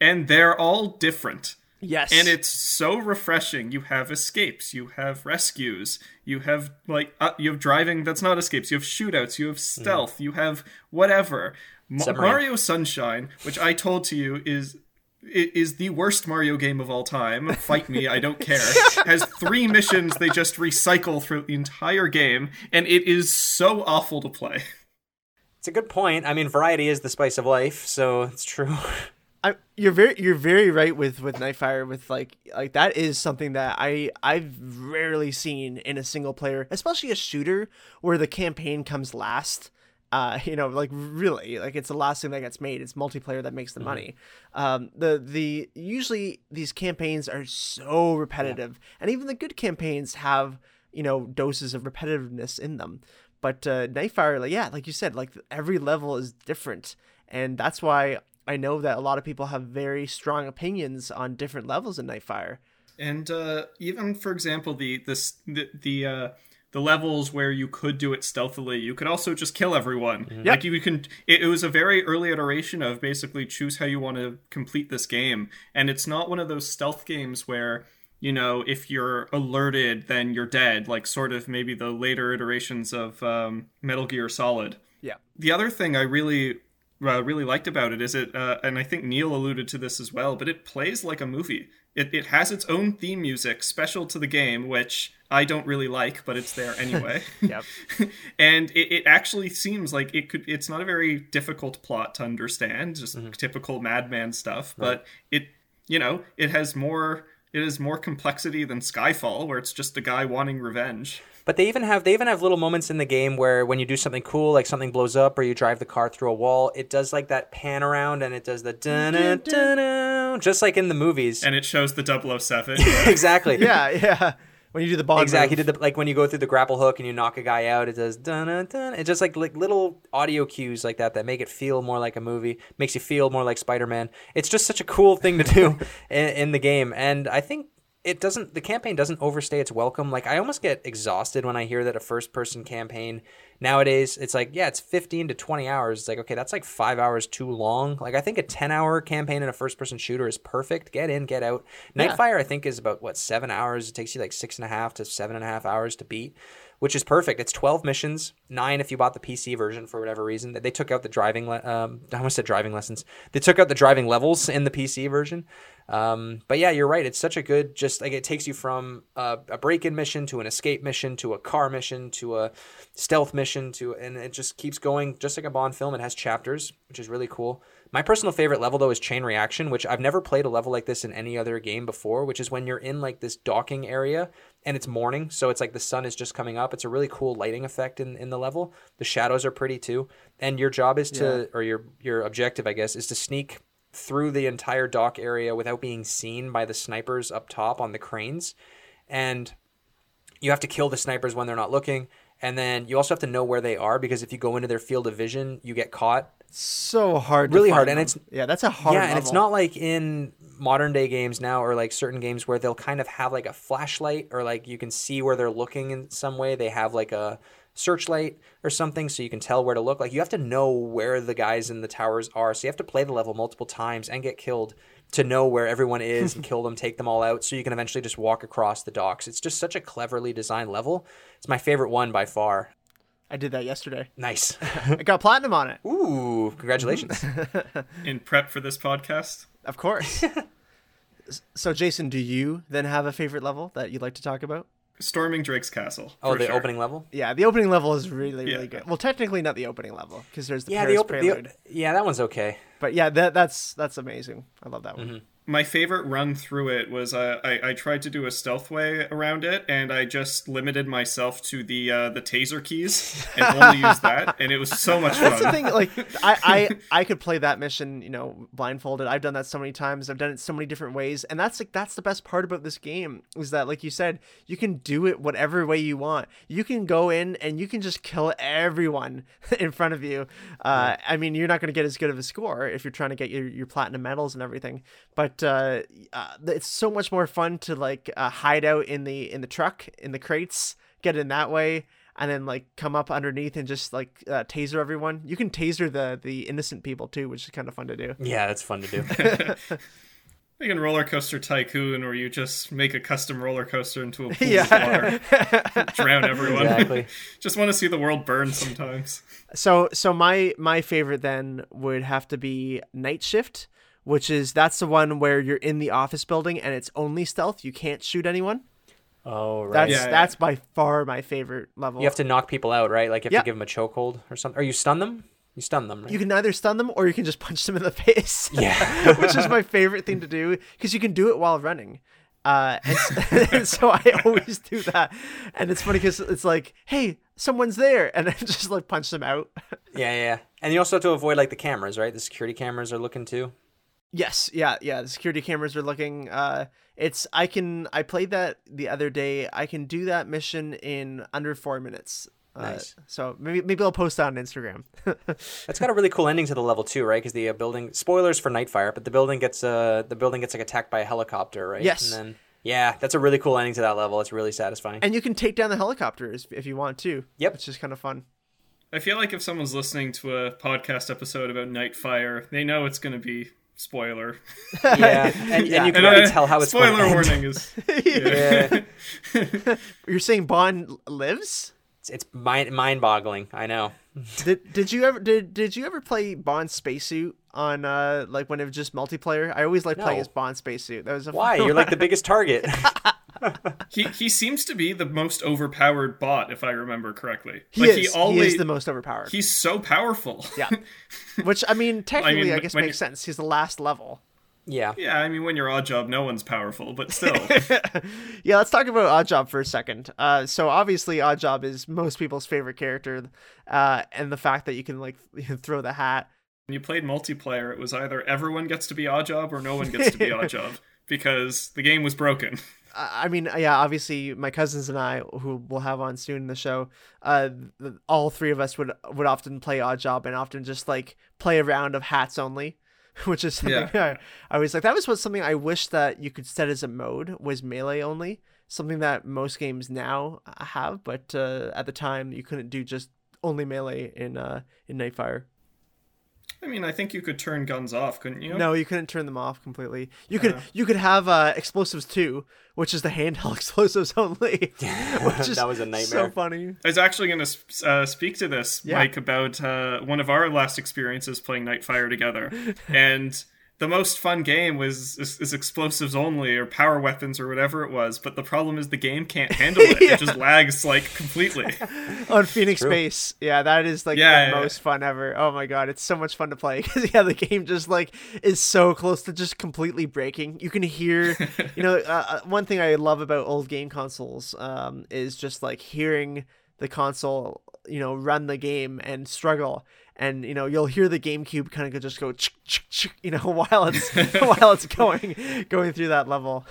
and they're all different. Yes, And it's so refreshing. You have escapes, you have rescues, you have like uh, you have driving that's not escapes. You have shootouts, you have stealth, you have whatever. Ma- Submarine. Mario Sunshine, which I told to you is i- is the worst Mario game of all time. Fight me, I don't care. Has three missions they just recycle throughout the entire game, and it is so awful to play. it's a good point. I mean, variety is the spice of life, so it's true. I, you're very you're very right with with Nightfire with like like that is something that I I've rarely seen in a single player, especially a shooter where the campaign comes last. Uh, you know, like really, like it's the last thing that gets made. It's multiplayer that makes the money. Um, the the usually these campaigns are so repetitive, and even the good campaigns have you know doses of repetitiveness in them. But uh, Nightfire, like yeah, like you said, like every level is different, and that's why I know that a lot of people have very strong opinions on different levels in Nightfire. And uh, even for example, the this the the uh, the levels where you could do it stealthily, you could also just kill everyone. Like you can. It, it was a very early iteration of basically choose how you want to complete this game, and it's not one of those stealth games where you know if you're alerted then you're dead. Like sort of maybe the later iterations of um, Metal Gear Solid Yeah. the other thing I really uh, really liked about it is it, uh, and I think Neil alluded to this as well, but it plays like a movie. It, it has its own theme music special to the game, which I don't really like, but it's there anyway. Yep. and it, it actually seems like it could. It's not a very difficult plot to understand, just mm-hmm. typical Madman stuff. But it, you know, it has more. It has more complexity than Skyfall, where it's just a guy wanting revenge. But they even have they even have little moments in the game where when you do something cool, like something blows up or you drive the car through a wall, it does like that pan around and it does the dun dun dun just like in the movies. And it shows the 007. exactly. Yeah, yeah. When you do the bond Exactly. He move. did the like when you go through the grapple hook and you knock a guy out, it does dun dun dun. It's just like like little audio cues like that that make it feel more like a movie, makes you feel more like Spider Man. It's just such a cool thing to do in, in the game, and I think it doesn't. The campaign doesn't overstay its welcome. Like I almost get exhausted when I hear that a first person campaign Nowadays, it's like, yeah, it's 15 to 20 hours. It's like, okay, that's like five hours too long. Like, I think a 10 hour campaign in a first person shooter is perfect. Get in, get out. Nightfire, I think, is about, what, seven hours? It takes you like six and a half to seven and a half hours to beat, which is perfect. It's 12 missions, nine if you bought the PC version for whatever reason. They took out the driving, le- um, I almost said driving lessons. They took out the driving levels in the PC version. Um, but yeah, you're right. It's such a good, just like it takes you from a, a break in mission to an escape mission to a car mission to a stealth mission to, and it just keeps going just like a Bond film. It has chapters, which is really cool. My personal favorite level though is Chain Reaction, which I've never played a level like this in any other game before, which is when you're in like this docking area and it's morning, so it's like the sun is just coming up. It's a really cool lighting effect in, in the level. The shadows are pretty too. And your job is to yeah. or your your objective, I guess, is to sneak through the entire dock area without being seen by the snipers up top on the cranes. And you have to kill the snipers when they're not looking. And then you also have to know where they are because if you go into their field of vision, you get caught. So hard, really hard, them. and it's yeah, that's a hard. Yeah, level. and it's not like in modern day games now or like certain games where they'll kind of have like a flashlight or like you can see where they're looking in some way. They have like a searchlight or something so you can tell where to look. Like you have to know where the guys in the towers are. So you have to play the level multiple times and get killed to know where everyone is and kill them, take them all out so you can eventually just walk across the docks. It's just such a cleverly designed level. It's my favorite one by far. I did that yesterday. Nice. I got platinum on it. Ooh, congratulations. in prep for this podcast? Of course. so Jason, do you then have a favorite level that you'd like to talk about? Storming Drake's castle. Oh, the sure. opening level. Yeah, the opening level is really really yeah. good. Well, technically not the opening level because there's the yeah Paris the open, prelude. The, yeah, that one's okay. But yeah, that that's that's amazing. I love that one. Mm-hmm my favorite run through it was uh, I, I tried to do a stealth way around it and I just limited myself to the uh, the taser keys and only used that and it was so much fun. That's the thing like I, I I could play that mission you know blindfolded. I've done that so many times. I've done it so many different ways and that's like that's the best part about this game is that like you said you can do it whatever way you want. You can go in and you can just kill everyone in front of you. Uh, I mean you're not going to get as good of a score if you're trying to get your, your platinum medals and everything but but uh, uh, it's so much more fun to like uh, hide out in the in the truck in the crates, get in that way, and then like come up underneath and just like uh, taser everyone. You can taser the the innocent people too, which is kind of fun to do. Yeah, that's fun to do. Like in Roller Coaster Tycoon, where you just make a custom roller coaster into a pool yeah. of water, drown everyone. Exactly. just want to see the world burn sometimes. So, so my my favorite then would have to be Night Shift which is that's the one where you're in the office building and it's only stealth. You can't shoot anyone. Oh, right. That's yeah, that's yeah. by far my favorite level. You have to knock people out, right? Like you have yep. to give them a chokehold or something. Or you stun them. You stun them. Right? You can either stun them or you can just punch them in the face. Yeah, which is my favorite thing to do because you can do it while running. Uh, and, and, so I always do that, and it's funny because it's like, hey, someone's there, and then just like punch them out. yeah, yeah, and you also have to avoid like the cameras, right? The security cameras are looking too. Yes, yeah, yeah. The security cameras are looking. Uh, it's I can I played that the other day. I can do that mission in under four minutes. Uh, nice. So maybe maybe I'll post that on Instagram. That's got a really cool ending to the level too, right? Because the uh, building spoilers for Nightfire, but the building gets uh the building gets like attacked by a helicopter, right? Yes. And then yeah, that's a really cool ending to that level. It's really satisfying. And you can take down the helicopters if you want to. Yep. It's just kind of fun. I feel like if someone's listening to a podcast episode about Nightfire, they know it's going to be spoiler. Yeah, and, yeah. and you can and, already uh, tell how it's spoiler warning is. Yeah. yeah. You're saying Bond lives? It's, it's mind mind boggling. I know. did Did you ever did Did you ever play Bond spacesuit on uh like when it was just multiplayer? I always like no. playing as Bond spacesuit. That was a why you're like the biggest target he he seems to be the most overpowered bot, if I remember correctly. He like, is. He, always, he is the most overpowered. He's so powerful. Yeah. Which I mean, technically, I, mean, I guess makes sense. He's the last level. Yeah. Yeah, I mean, when you're Oddjob, no one's powerful, but still. yeah, let's talk about Oddjob for a second. Uh, so obviously, Oddjob is most people's favorite character, uh, and the fact that you can like throw the hat. When you played multiplayer, it was either everyone gets to be Oddjob or no one gets to be Oddjob because the game was broken. I mean, yeah, obviously, my cousins and I, who we'll have on soon in the show, uh, all three of us would would often play Oddjob and often just like play a round of hats only, which is something yeah. I, I was like. That was what something I wish that you could set as a mode was melee only. Something that most games now have, but uh, at the time you couldn't do just only melee in uh in Nightfire. I mean, I think you could turn guns off, couldn't you? No, you couldn't turn them off completely. You could you could have uh, explosives too, which is the handheld explosives only. which is That was a nightmare. So nightmare. funny. I was actually going to uh, speak to this, Yeah. Mike, about uh, one of our last experiences playing Nightfire together. and the most fun game was is, is explosives only or power weapons or whatever it was. But the problem is the game can't handle it. It just lags like completely. on Phoenix Base. Yeah, that is like Yeah, the yeah, most fun ever. Oh my god, it's so much fun to play because yeah, the game just like is so close to just completely breaking. You can hear, you know, uh, uh, one thing I love about old game consoles um, is just like hearing the console, you know, run the game and struggle. And you know you'll hear the GameCube kind of just go, chick, chick, chick, you know, while it's while it's going going through that level.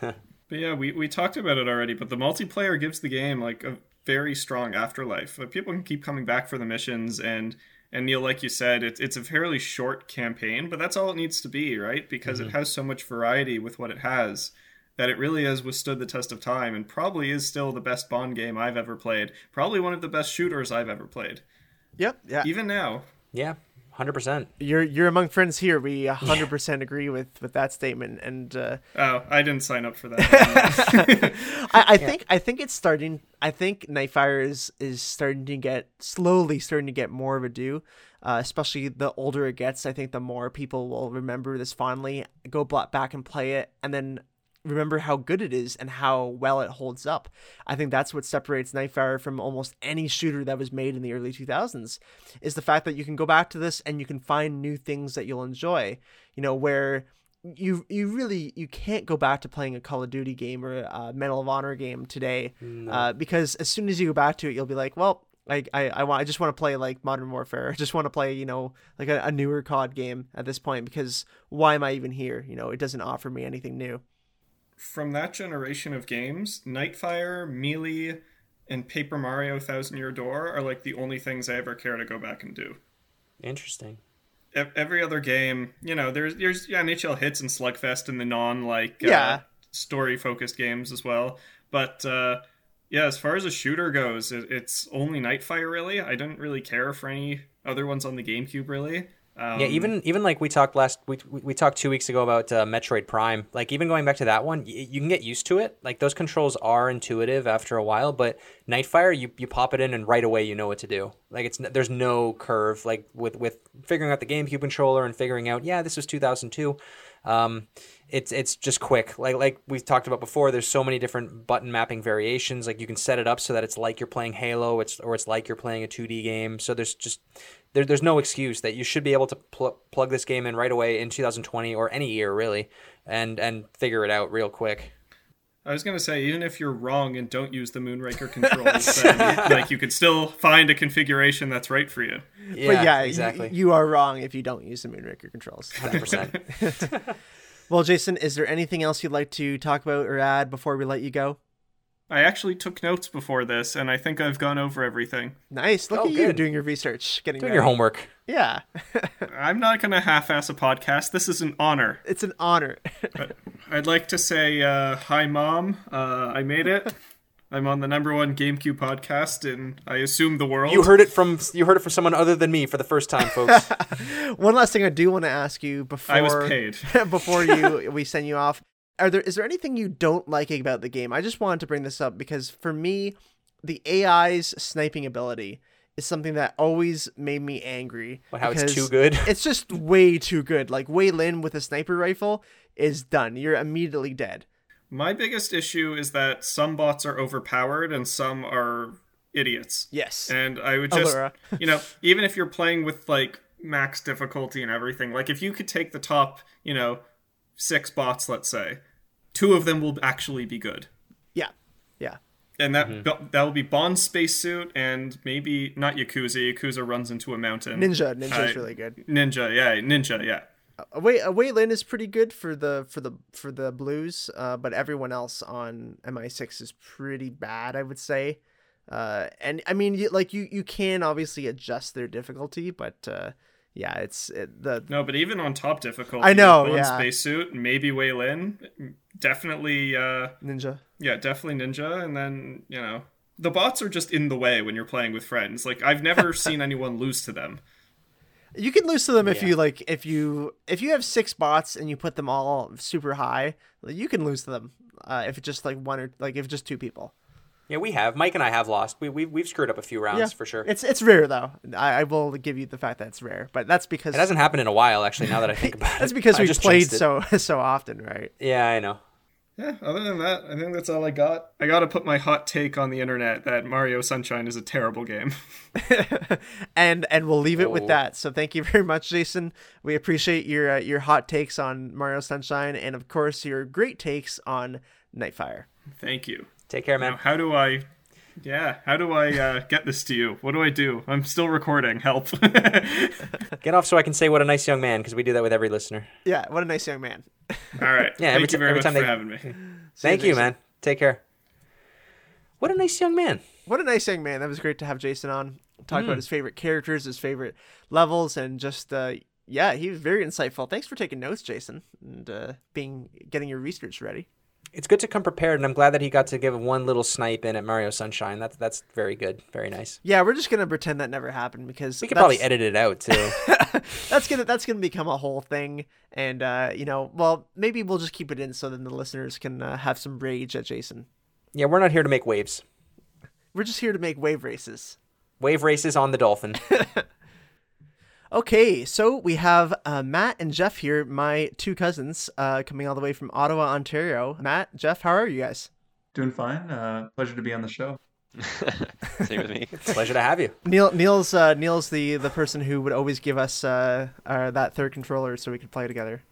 But yeah, we, we talked about it already, but the multiplayer gives the game like a very strong afterlife. Like, people can keep coming back for the missions and and Neil, like you said, it's it's a fairly short campaign, but that's all it needs to be, right? Because it mm-hmm. has so much variety with what it has that it really has withstood the test of time and probably is still the best Bond game I've ever played. Probably one of the best shooters I've ever played. Yep. Yeah. Even now. Yeah, hundred percent. You're you're among friends here. We 100% agree with with that statement and. Uh, Oh, I didn't sign up for that. I, I think I think it's starting. I think Nightfire is is starting to get slowly starting to get more of a do. Uh, especially the older it gets, I think the more people will remember this fondly, go back and play it, and then remember how good it is and how well it holds up. I think that's what separates Nightfire from almost any shooter that was made in the early 2000s is the fact that you can go back to this and you can find new things that you'll enjoy. You know, where you you really you can't go back to playing a Call of Duty game or a Medal of Honor game today uh, because as soon as you go back to it, you'll be like, well. Like I, I want I just want to play like Modern Warfare. I just want to play, you know, like a, a newer COD game at this point because why am I even here? You know, it doesn't offer me anything new. From that generation of games, Nightfire, Melee, and Paper Mario Thousand Year Door are like the only things I ever care to go back and do. Interesting. ev- every other game, you know, there's there's yeah, NHL Hitz and Slugfest and the non like uh, Yeah. story focused games as well. But uh, yeah, as far as a shooter goes, it, it's only Nightfire really. I didn't really care for any other ones on the GameCube really. Um, Yeah, even even like we talked last we we, talked two weeks ago about uh, Metroid Prime. Like even going back to that one, y- you can get used to it. Like those controls are intuitive after a while, but Nightfire, you, you pop it in and right away you know what to do. Like it's there's no curve. Like with with figuring out the GameCube controller and figuring out yeah this was 2002. Um, it's it's just quick. Like like we've talked about before. There's so many different button mapping variations. Like you can set it up so that it's like you're playing Halo. It's or it's like you're playing a 2D game. So there's just there, there's no excuse that you should be able to pl- plug this game in right away in 2020 or any year really, and and figure it out real quick. I was gonna say even if you're wrong and don't use the Moonraker controls, then, like you could still find a configuration that's right for you. Yeah, but yeah, y- exactly. you are wrong if you don't use the Moonraker controls. 100%. well, Jason, is there anything else you'd like to talk about or add before we let you go? I actually took notes before this, and I think I've gone over everything. Nice. Look Oh, at you doing your research, getting Doing ready. your homework. Yeah, I'm not gonna half-ass a podcast. This is an honor. it's an honor. I'd like to say uh, hi, mom. Uh, I made it. I'm on the number one GameCube podcast and I assume, the world. You heard it from you heard it from someone other than me for the first time, folks. One last thing I do want to ask you before I was paid. before you we send you off. Are there is there anything you don't like about the game? I just wanted to bring this up because for me, the AI's sniping ability is something that always made me angry. But how it's too good. It's just way too good. Like Wai Lin with a sniper rifle is done. You're immediately dead. My biggest issue is that some bots are overpowered and some are idiots. Yes. And I would just, you know, even if you're playing with like max difficulty and everything, like if you could take the top, you know, six bots, let's say, two of them will actually be good. yeah. Yeah. And that that will be Bond spacesuit and maybe not Yakuza. Yakuza runs into a mountain. Ninja. Ninja's I- really good. Ninja, yeah, Ninja, yeah. Uh, Wai uh, Wai Lin is pretty good for the for the for the blues, uh, but everyone else on MI6 is pretty bad, I would say. Uh, and I mean, like you you can obviously adjust their difficulty, but uh, yeah, it's it, the No, but even on top difficulty, I know, Bond yeah. spacesuit, maybe Wai Lin, definitely, uh, ninja. yeah, definitely Ninja, and then you know the bots are just in the way when you're playing with friends. Like I've never seen anyone lose to them. You can lose to them if Yeah. you like if you if you have six bots and you put them all super high, you can lose to them. Uh, if it's just like one or like if just two people. Yeah, we have. Mike and I have lost. We we've, we've screwed up a few rounds for sure. It's it's rare though. I, I will give you the fact that it's rare, but that's because It hasn't happened in a while, actually. Now that I think about it, that's because we just played so so often, right? Yeah, I know. Yeah, other than that, I think that's all I got. I gotta put my hot take on the internet that Mario Sunshine is a terrible game. and and we'll leave it with Oh. that. So thank you very much, Jason. We appreciate your uh, your hot takes on Mario Sunshine, and of course your great takes on Nightfire. Thank you. Take care, Now, man. how do I? Yeah, how do I uh, get this to you? What do I do? I'm still recording. Help. Get off so I can say what a nice young man, because we do that with every listener. Yeah, what a nice young man. all right. Yeah, Thank every you very every much time for they- having me. Thank you, Jason. man. Take care. What a nice young man. What a nice young man. That was great to have Jason on. Talk about his favorite characters, his favorite levels, and just uh, yeah, he was very insightful. Thanks for taking notes, Jason, and uh, being getting your research ready. It's good to come prepared, and I'm glad that he got to give one little snipe in at Mario Sunshine. That's that's very good, very nice. Yeah, we're just gonna pretend that never happened because We could probably edit it out too. that's gonna that's gonna become a whole thing, and uh, you know, well, maybe we'll just keep it in so then the listeners can uh, have some rage at Jason. yeah, we're not here to make waves. We're just here to make wave races. Wave races on the Dolphin. Okay, so we have uh, Matt and Jeff here, my two cousins, uh, coming all the way from Ottawa, Ontario. Matt, Jeff, how are you guys? Doing fine. Uh, pleasure to be on the show. Same with me. Pleasure to have you. Neil, Neil's uh, Neil's the the person who would always give us uh, uh, that third controller so we could play together.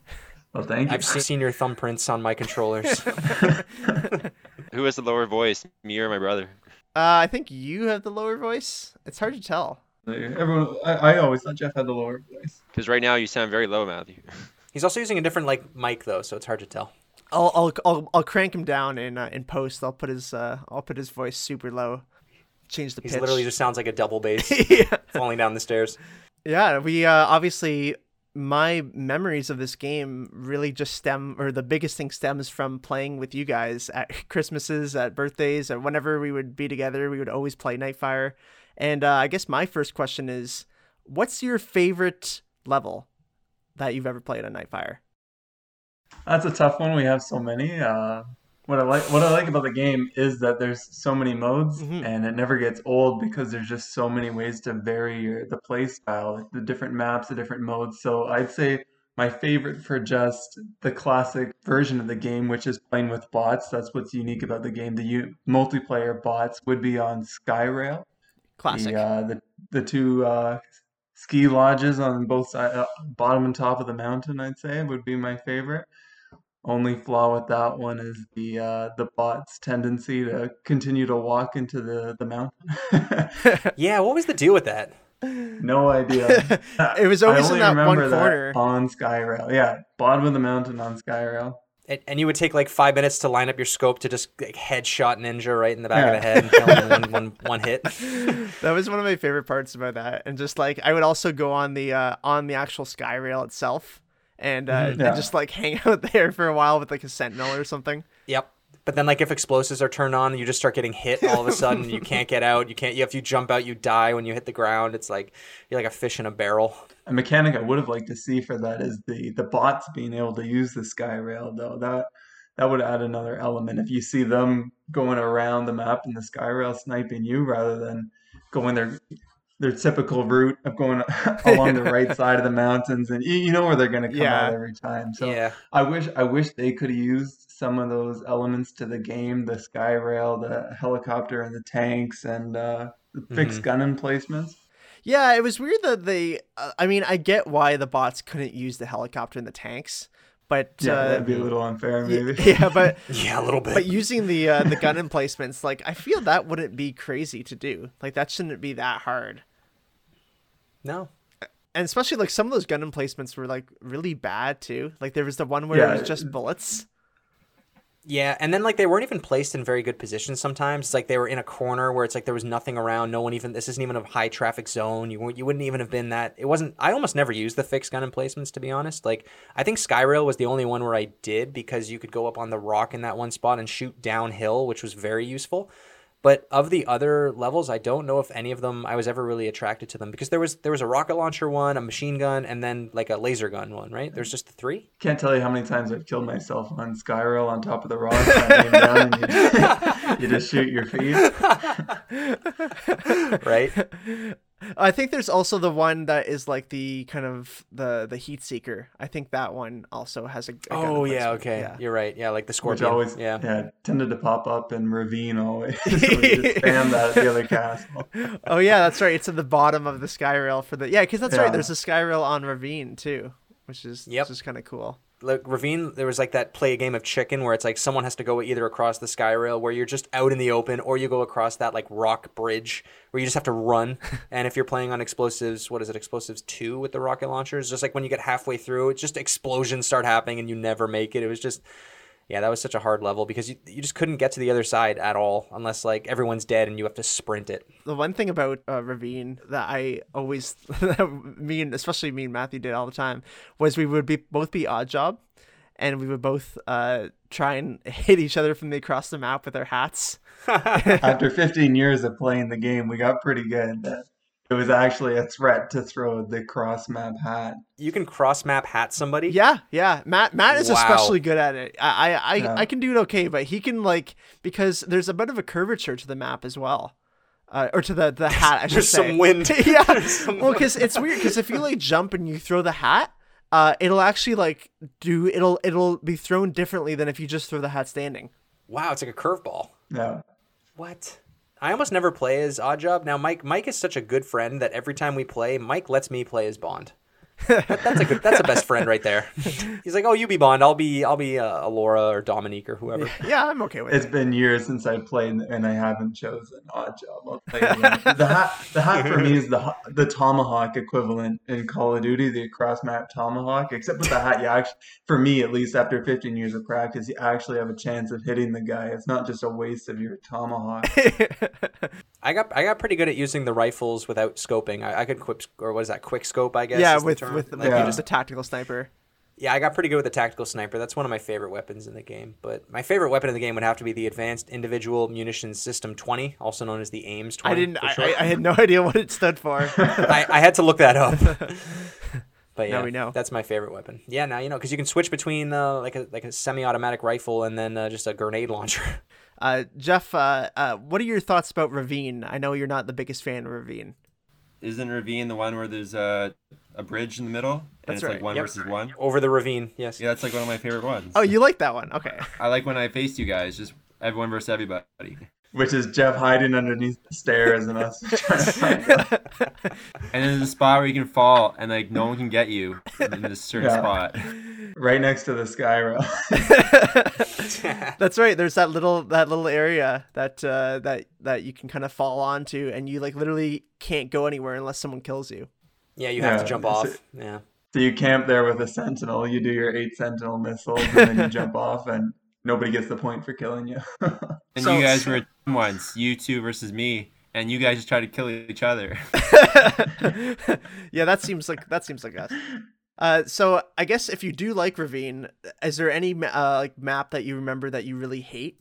Well, thank you. I've seen your thumbprints on my controllers. Who has the lower voice, me or my brother? Uh, I think you have the lower voice. It's hard to tell. Everyone, I, I always thought Jeff had the lower voice. Because right now you sound very low, Matthew. He's also using a different like mic though, so it's hard to tell. I'll I'll I'll, I'll crank him down in uh, in post. I'll put his uh I'll put his voice super low. Change the He's pitch. literally just sounds like a double bass yeah. falling down the stairs. Yeah, we uh, obviously my memories of this game really just stem, or the biggest thing stems from playing with you guys at Christmases, at birthdays, or whenever we would be together. We would always play Nightfire, and uh, I guess my first question is, what's your favorite level that you've ever played on Nightfire? That's a tough one. We have so many. Uh, what I like, what I like about the game is that there's so many modes, Mhm. and it never gets old because there's just so many ways to vary your, the play style, the different maps, the different modes. So I'd say my favorite for just the classic version of the game, which is playing with bots. That's what's unique about the game. The u- multiplayer bots would be on Skyrail. Classic. The, uh, the the two uh, ski lodges on both sides, uh, bottom and top of the mountain, I'd say, would be my favorite. Only flaw with that one is the uh, the bot's tendency to continue to walk into the the mountain. Yeah, what was the deal with that? no idea. It was always in that one corner. on Skyrail. Yeah, bottom of the mountain on Skyrail. And, and you would take like five minutes to line up your scope to just like, headshot ninja right in the back of the head and kill him one, one, one hit. that was one of my favorite parts about that and just like i would also go on the uh on the actual sky rail itself and uh Mhm. and just like hang out there for a while with like a sentinel or something Yep. But then, like, if explosives are turned on, you just start getting hit all of a sudden. You can't get out. You can't. You, if you jump out, you die when you hit the ground. It's like you're like a fish in a barrel. A mechanic I would have liked to see for that is the the bots being able to use the sky rail though. That that would add another element. If you see them going around the map and the sky rail sniping you rather than going their their typical route of going along the right side of the mountains and you, you know where they're gonna come Yeah. out every time. So yeah. I wish I wish they could have used some of those elements to the game, the sky rail, the helicopter and the tanks and uh the fixed gun emplacements. yeah it was weird that they uh, i mean i get why the bots couldn't use the helicopter and the tanks but Yeah, uh that'd be a little unfair y- maybe. yeah but Yeah, a little bit. but using the uh, the gun emplacements like i feel that wouldn't be crazy to do like that shouldn't be that hard no. and especially like some of those gun emplacements were like really bad too like there was the one where Yeah, it was just bullets Yeah, and then like they weren't even placed in very good positions. Sometimes it's like they were in a corner where it's like there was nothing around. No one even. This isn't even a high traffic zone. You you wouldn't even have been that. It wasn't. I almost never used the fixed gun emplacements to be honest. Like I think Skyrail was the only one where I did because you could go up on the rock in that one spot and shoot downhill, which was very useful. But of the other levels, I don't know if any of them I was ever really attracted to them because there was there was a rocket launcher one, a machine gun, and then like a laser gun one, right? There's just the three. Can't tell you how many times I've killed myself on Skyrail on top of the rock, and you, just, you just shoot your feet. right. I think there's also the one that is like the kind of the the heat seeker. I think that one also has a. a Oh yeah, okay, Yeah. you're right. Yeah, like the Which scorpion. always yeah. yeah tended to pop up in Ravine always. so just spam that at the other castle. Oh yeah, that's right. It's at the bottom of the sky rail for the yeah, because that's right. There's a sky rail on Ravine too, which is Yep. which is kind of cool. Like Ravine, there was like that play a game of chicken where it's like someone has to go either across the sky rail where you're just out in the open, or you go across that like rock bridge where you just have to run. and if you're playing on explosives, what is it, explosives two with the rocket launchers? Just like when you get halfway through, it's just explosions start happening and you never make it. It was just. Yeah, that was such a hard level because you, you just couldn't get to the other side at all unless like everyone's dead and you have to sprint it. The one thing about uh, Ravine that I always, me and especially me and Matthew did all the time, was we would be both be Oddjob, and we would both uh, try and hit each other from the across the map with our hats. After 15 years of playing the game, we got pretty good. That it was actually a threat to throw the cross map hat. You can cross map hat somebody. Yeah, yeah. Matt Matt is Wow. especially good at it. I I I, Yeah. I can do it okay, but he can like because there's a bit of a curvature to the map as well. Uh, or to the the hat, I should There's say. some wind. yeah. Some well, because it's weird. Because if you like jump and you throw the hat, uh, it'll actually like do it'll it'll be thrown differently than if you just throw the hat standing. Wow, it's like a curveball. Yeah. What? I almost never play as Oddjob. Now, Mike Mike is such a good friend that every time we play, Mike lets me play as Bond. That- that's a good. That's a best friend right there. He's like, "Oh, you be Bond. I'll be I'll be uh, Alura or Dominique or whoever." Yeah, I'm okay with It's It's been years since I played and I haven't chosen Oddjob. I'll tell the hat, the hat for me is the the tomahawk equivalent in Call of Duty, the cross map tomahawk. Except with the hat, you actually, for me at least, after 15 years of practice, you actually have a chance of hitting the guy. It's not just a waste of your tomahawk. I got I got pretty good at using the rifles without scoping. I, I could quick or what is that quick scope? I guess. yeah, is the with term. with, Like, Yeah. just a tactical sniper. Yeah, I got pretty good with the tactical sniper. That's one of my favorite weapons in the game. But my favorite weapon in the game would have to be the Advanced Individual Munitions System 20, also known as the AIMS 20. I didn't. for I. I, I had no idea what it stood for. I, I had to look that up. But yeah, Now we know. that's my favorite weapon. Yeah, now you know because you can switch between uh, like a like a semi-automatic rifle and then uh, just a grenade launcher. Uh, Jeff, uh, uh, what are your thoughts about Ravine? I know you're not the biggest fan of Ravine. Isn't Ravine the one where there's a, a bridge in the middle? And That's it's right. like one Yep. versus one? Over the ravine, yes. Yeah, that's like one of my favorite ones. Oh, you like that one? Okay. I like when I faced you guys, just everyone versus everybody. Which is Jeff hiding underneath the stairs and us trying to find him. And then there's a spot where you can fall and like no one can get you in this certain Yeah. spot. Right next to the sky rail. That's right. There's that little that little area that uh, that that you can kind of fall onto, and you like literally can't go anywhere unless someone kills you. Yeah, you have to jump off. a- Yeah. So you camp there with a sentinel. You do your eight sentinel missiles, and then you jump off, and nobody gets the point for killing you. And So- you guys were a team once, you two versus me, and you guys just try to kill each other. yeah, that seems like that seems like us. Uh, so I guess if you do like Ravine, is there any uh, like map that you remember that you really hate?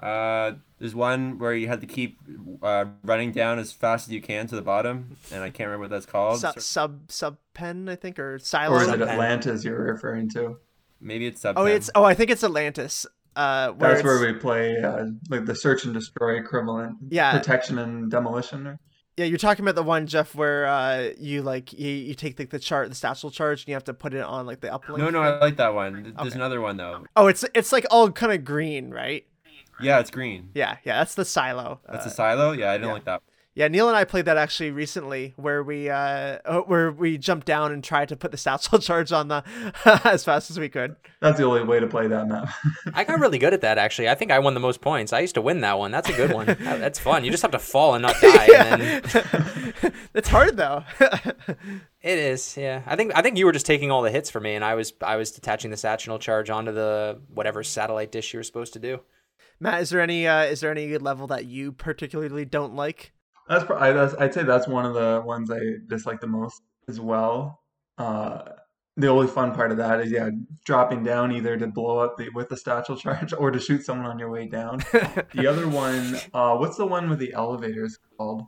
Uh, there's one where you had to keep uh, running down as fast as you can to the bottom, and I can't remember what that's called. Su- sub sub pen, I think, or silo. or is it Atlantis you're referring to? Maybe it's sub. oh, it's oh, I think it's Atlantis. Uh, where That's where we play uh, like the search and destroy equivalent. Yeah. Protection and demolition. Yeah, you're talking about the one Jeff where uh you like you, you take like the chart, the satchel charge, and you have to put it on like the uplink. No, no, I like that one. There's Okay. another one though. Oh, it's it's like all kind of green, right? Yeah, it's green. Yeah, yeah, that's the silo. That's Uh, a silo. Yeah, I didn't yeah. like that. Yeah, Neil and I played that actually recently, where we uh uh, where we jumped down and tried to put the satchel charge on the as fast as we could. That's the only way to play that map. I got really good at that actually. I think I won the most points. I used to win that one. That's a good one. That's fun. You just have to fall and not die. And then it's hard though. it is, yeah. I think I think you were just taking all the hits for me, and I was I was detaching the satchel charge onto the whatever satellite dish you were supposed to do. Matt, is there any uh is there any level that you particularly don't like? That's, pro- I, that's I'd say that's one of the ones I dislike the most as well. Uh, the only fun part of that is yeah, dropping down either to blow up the, with the satchel charge or to shoot someone on your way down. the other one, uh, what's the one with the elevators called?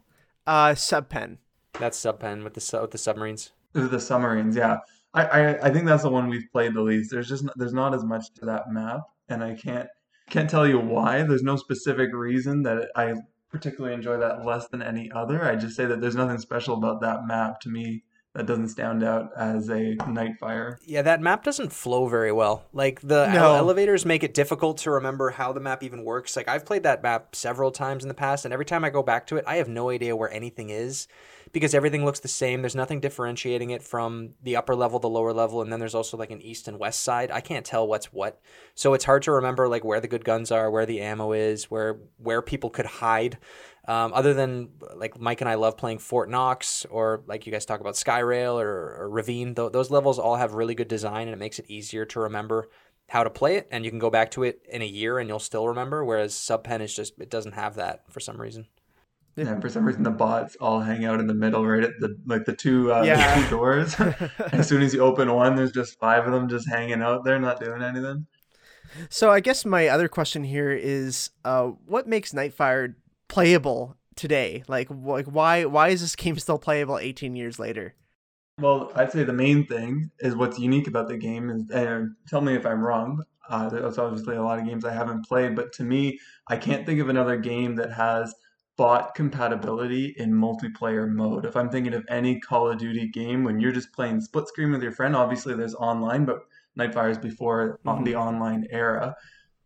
Uh, subpen. That's subpen with the su- with the submarines. The submarines, yeah. I, I I think that's the one we've played the least. There's just there's not as much to that map, and I can't can't tell you why. There's no specific reason that I particularly enjoy that less than any other. I just say that there's nothing special about that map to me that doesn't stand out as a Nightfire. Yeah, that map doesn't flow very well. Like the No. ele- elevators make it difficult to remember how the map even works. Like I've played that map several times in the past, and every time I go back to it, I have no idea where anything is because everything looks the same. There's nothing differentiating it from the upper level, the lower level, and then there's also like an east and west side. I can't tell what's what, so it's hard to remember like where the good guns are, where the ammo is, where where people could hide. Um, other than like Mike and I love playing Fort Knox or like you guys talk about Skyrail or, or Ravine, Th- those levels all have really good design and it makes it easier to remember how to play it. And you can go back to it in a year and you'll still remember. Whereas Subpen is just it doesn't have that for some reason. And for some reason, the bots all hang out in the middle, right at the like the two uh, Yeah. the two doors. as soon as you open one, there's just five of them just hanging out there, not doing anything. So I guess my other question here is, uh, what makes Nightfire playable today? Like, like why why is this game still playable 18 years later? Well, I'd say the main thing is what's unique about the game is, and tell me if I'm wrong. Uh, there's obviously a lot of games I haven't played, but to me, I can't think of another game that has bot compatibility in multiplayer mode. If I'm thinking of any Call of Duty game, when you're just playing split screen with your friend, obviously there's online, but Nightfire is before on the online era.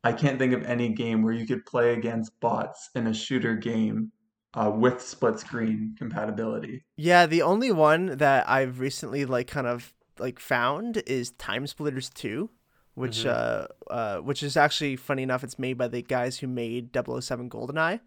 I can't think of any game where you could play against bots in a shooter game uh, with split screen compatibility. Yeah, the only one that I've recently like kind of like found is TimeSplitters 2, which uh, uh which is actually funny enough it's made by the guys who made 007 GoldenEye.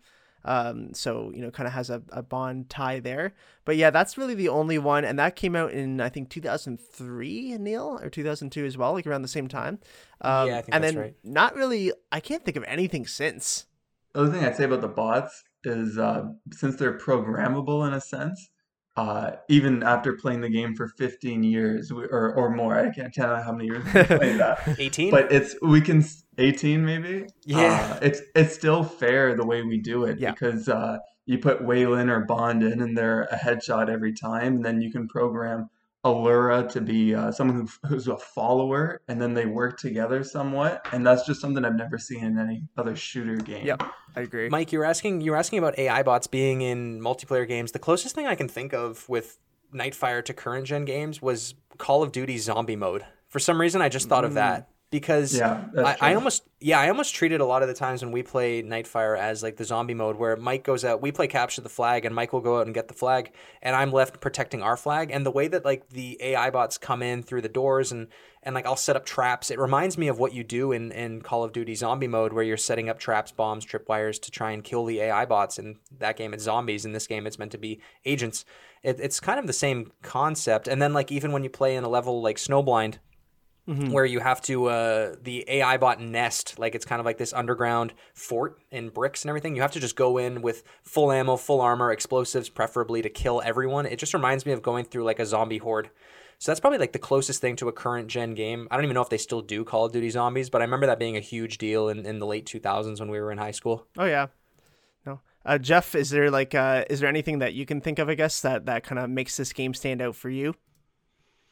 Um, so you know, kind of has a, a bond tie there. But yeah, that's really the only one, and that came out in I think 2003, Neil, or 2002 as well, like around the same time. Um, Yeah, I think and that's then right. not really. I can't think of anything since. The other thing I'd say about the bots is uh, since they're programmable in a sense, uh, even after playing the game for 15 years we- or, or more, I can't tell how many years we've played that. 18? But it's we can s- 18 maybe. Yeah. Uh, it's it's still fair the way we do it Yeah. because uh, you put Wai Lin or Bond in and they're a headshot every time. And then you can program Alura to be uh, someone who, who's a follower, and then they work together somewhat. And that's just something I've never seen in any other shooter game. Yep, I agree. Mike, you were asking you were asking about AI bots being in multiplayer games. The closest thing I can think of with Nightfire to current gen games was Call of Duty Zombie Mode. For some reason, I just thought of that because Yeah, I, I almost yeah I almost treated a lot of the times when we play Nightfire as like the zombie mode where Mike goes out. We play capture the flag, and Mike will go out and get the flag, and I'm left protecting our flag. And the way that like the AI bots come in through the doors and and like I'll set up traps. It reminds me of what you do in in Call of Duty Zombie mode, where you're setting up traps, bombs, tripwires to try and kill the AI bots. In that game, it's zombies. In this game, it's meant to be agents. It, it's kind of the same concept. And then like even when you play in a level like Snowblind, where you have to uh, the AI bot nest like it's kind of like this underground fort in bricks and everything. You have to just go in with full ammo, full armor, explosives, preferably to kill everyone. It just reminds me of going through like a zombie horde. So that's probably like the closest thing to a current gen game. I don't even know if they still do Call of Duty Zombies, but I remember that being a huge deal in, in the late 2000s when we were in high school. Oh yeah. No. Uh, Jeff, is there like uh, is there anything that you can think of? I guess that that kind of makes this game stand out for you.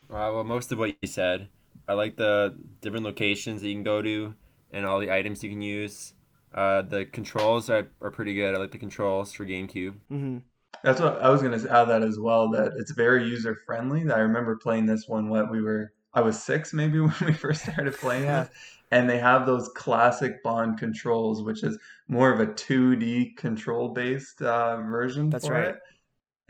Uh, well, most of what you said. I like the different locations that you can go to and all the items you can use. Uh, the controls are, are pretty good. I like the controls for GameCube. hmm That's what I was going to add that as well. That it's very user friendly. I remember playing this one when we were I was six maybe when we first started playing Yeah. this, and they have those classic Bond controls, which is more of a 2D control based uh, version. That's for right. It.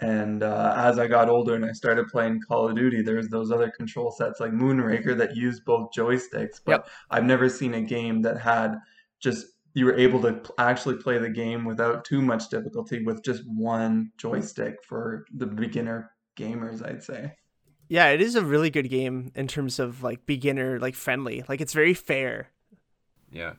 And uh, as I got older and I started playing Call of Duty, there's those other control sets like Moonraker that use both joysticks. But Yep. I've never seen a game that had just you were able to actually play the game without too much difficulty with just one joystick for the beginner gamers, I'd say. Yeah, it is a really good game in terms of like beginner like friendly. Like it's very fair. Yeah.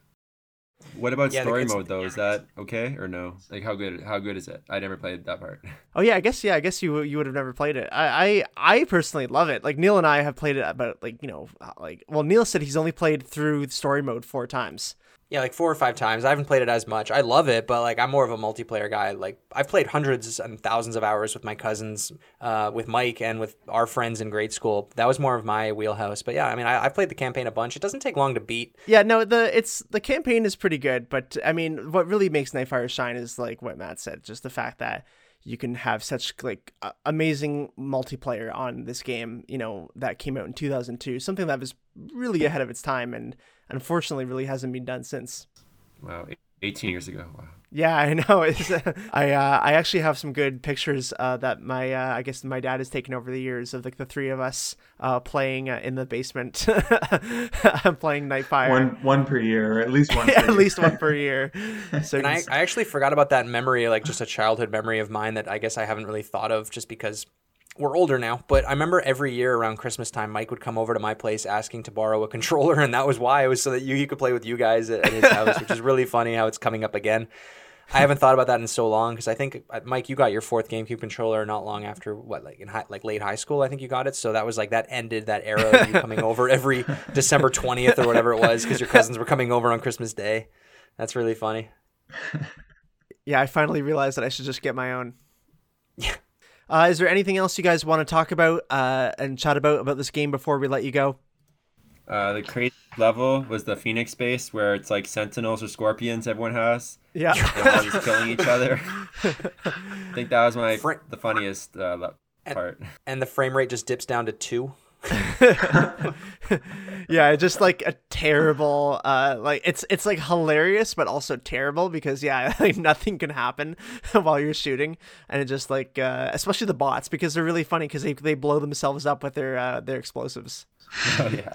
What about Yeah, story mode though? Is that okay or no? Like how good how good is it? I never played that part. Oh yeah, I guess yeah, I guess you you would have never played it. I, I I personally love it. Like Neil and I have played it about like you know like well Neil said he's only played through story mode four times. Yeah, like four or five times. I haven't played it as much. I love it, but like I'm more of a multiplayer guy. Like I've played hundreds and thousands of hours with my cousins, uh, with Mike, and with our friends in grade school. That was more of my wheelhouse. But yeah, I mean, I, I've played the campaign a bunch. It doesn't take long to beat. Yeah, no, the it's the campaign is pretty good, but I mean, what really makes Nightfire shine is like what Matt said, just the fact that you can have such like amazing multiplayer on this game. You know that came out in 2002, something that was really ahead of its time, and unfortunately, really hasn't been done since. Wow, 18 years ago. Wow. Yeah, I know. It's, I uh, I actually have some good pictures uh, that my uh, I guess my dad has taken over the years of like the three of us uh, playing uh, in the basement. I'm playing Nightfire. One one per year, or at least one. per at year. least one per year. So And I, I actually forgot about that memory, like just a childhood memory of mine that I guess I haven't really thought of just because we're older now. But I remember every year around Christmas time, Mike would come over to my place asking to borrow a controller, and that was why it was so that you, he could play with you guys at, at his house, which is really funny how it's coming up again. I haven't thought about that in so long because I think uh, Mike, you got your fourth GameCube controller not long after what, like in high, like late high school. I think you got it, so that was like that ended that era of you coming over every December twentieth or whatever it was because your cousins were coming over on Christmas Day. That's really funny. yeah, I finally realized that I should just get my own. Yeah. Uh, is there anything else you guys want to talk about uh, and chat about about this game before we let you go? Uh, the crazy level was the Phoenix base where it's like sentinels or scorpions everyone has. Yeah. They're all just killing each other. I think that was my Fr- the funniest uh, le- part. and the frame rate just dips down to two. yeah, just like a terrible uh like it's it's like hilarious but also terrible because yeah, like nothing can happen while you're shooting and it just like uh especially the bots because they're really funny cuz they they blow themselves up with their uh their explosives. Oh yeah.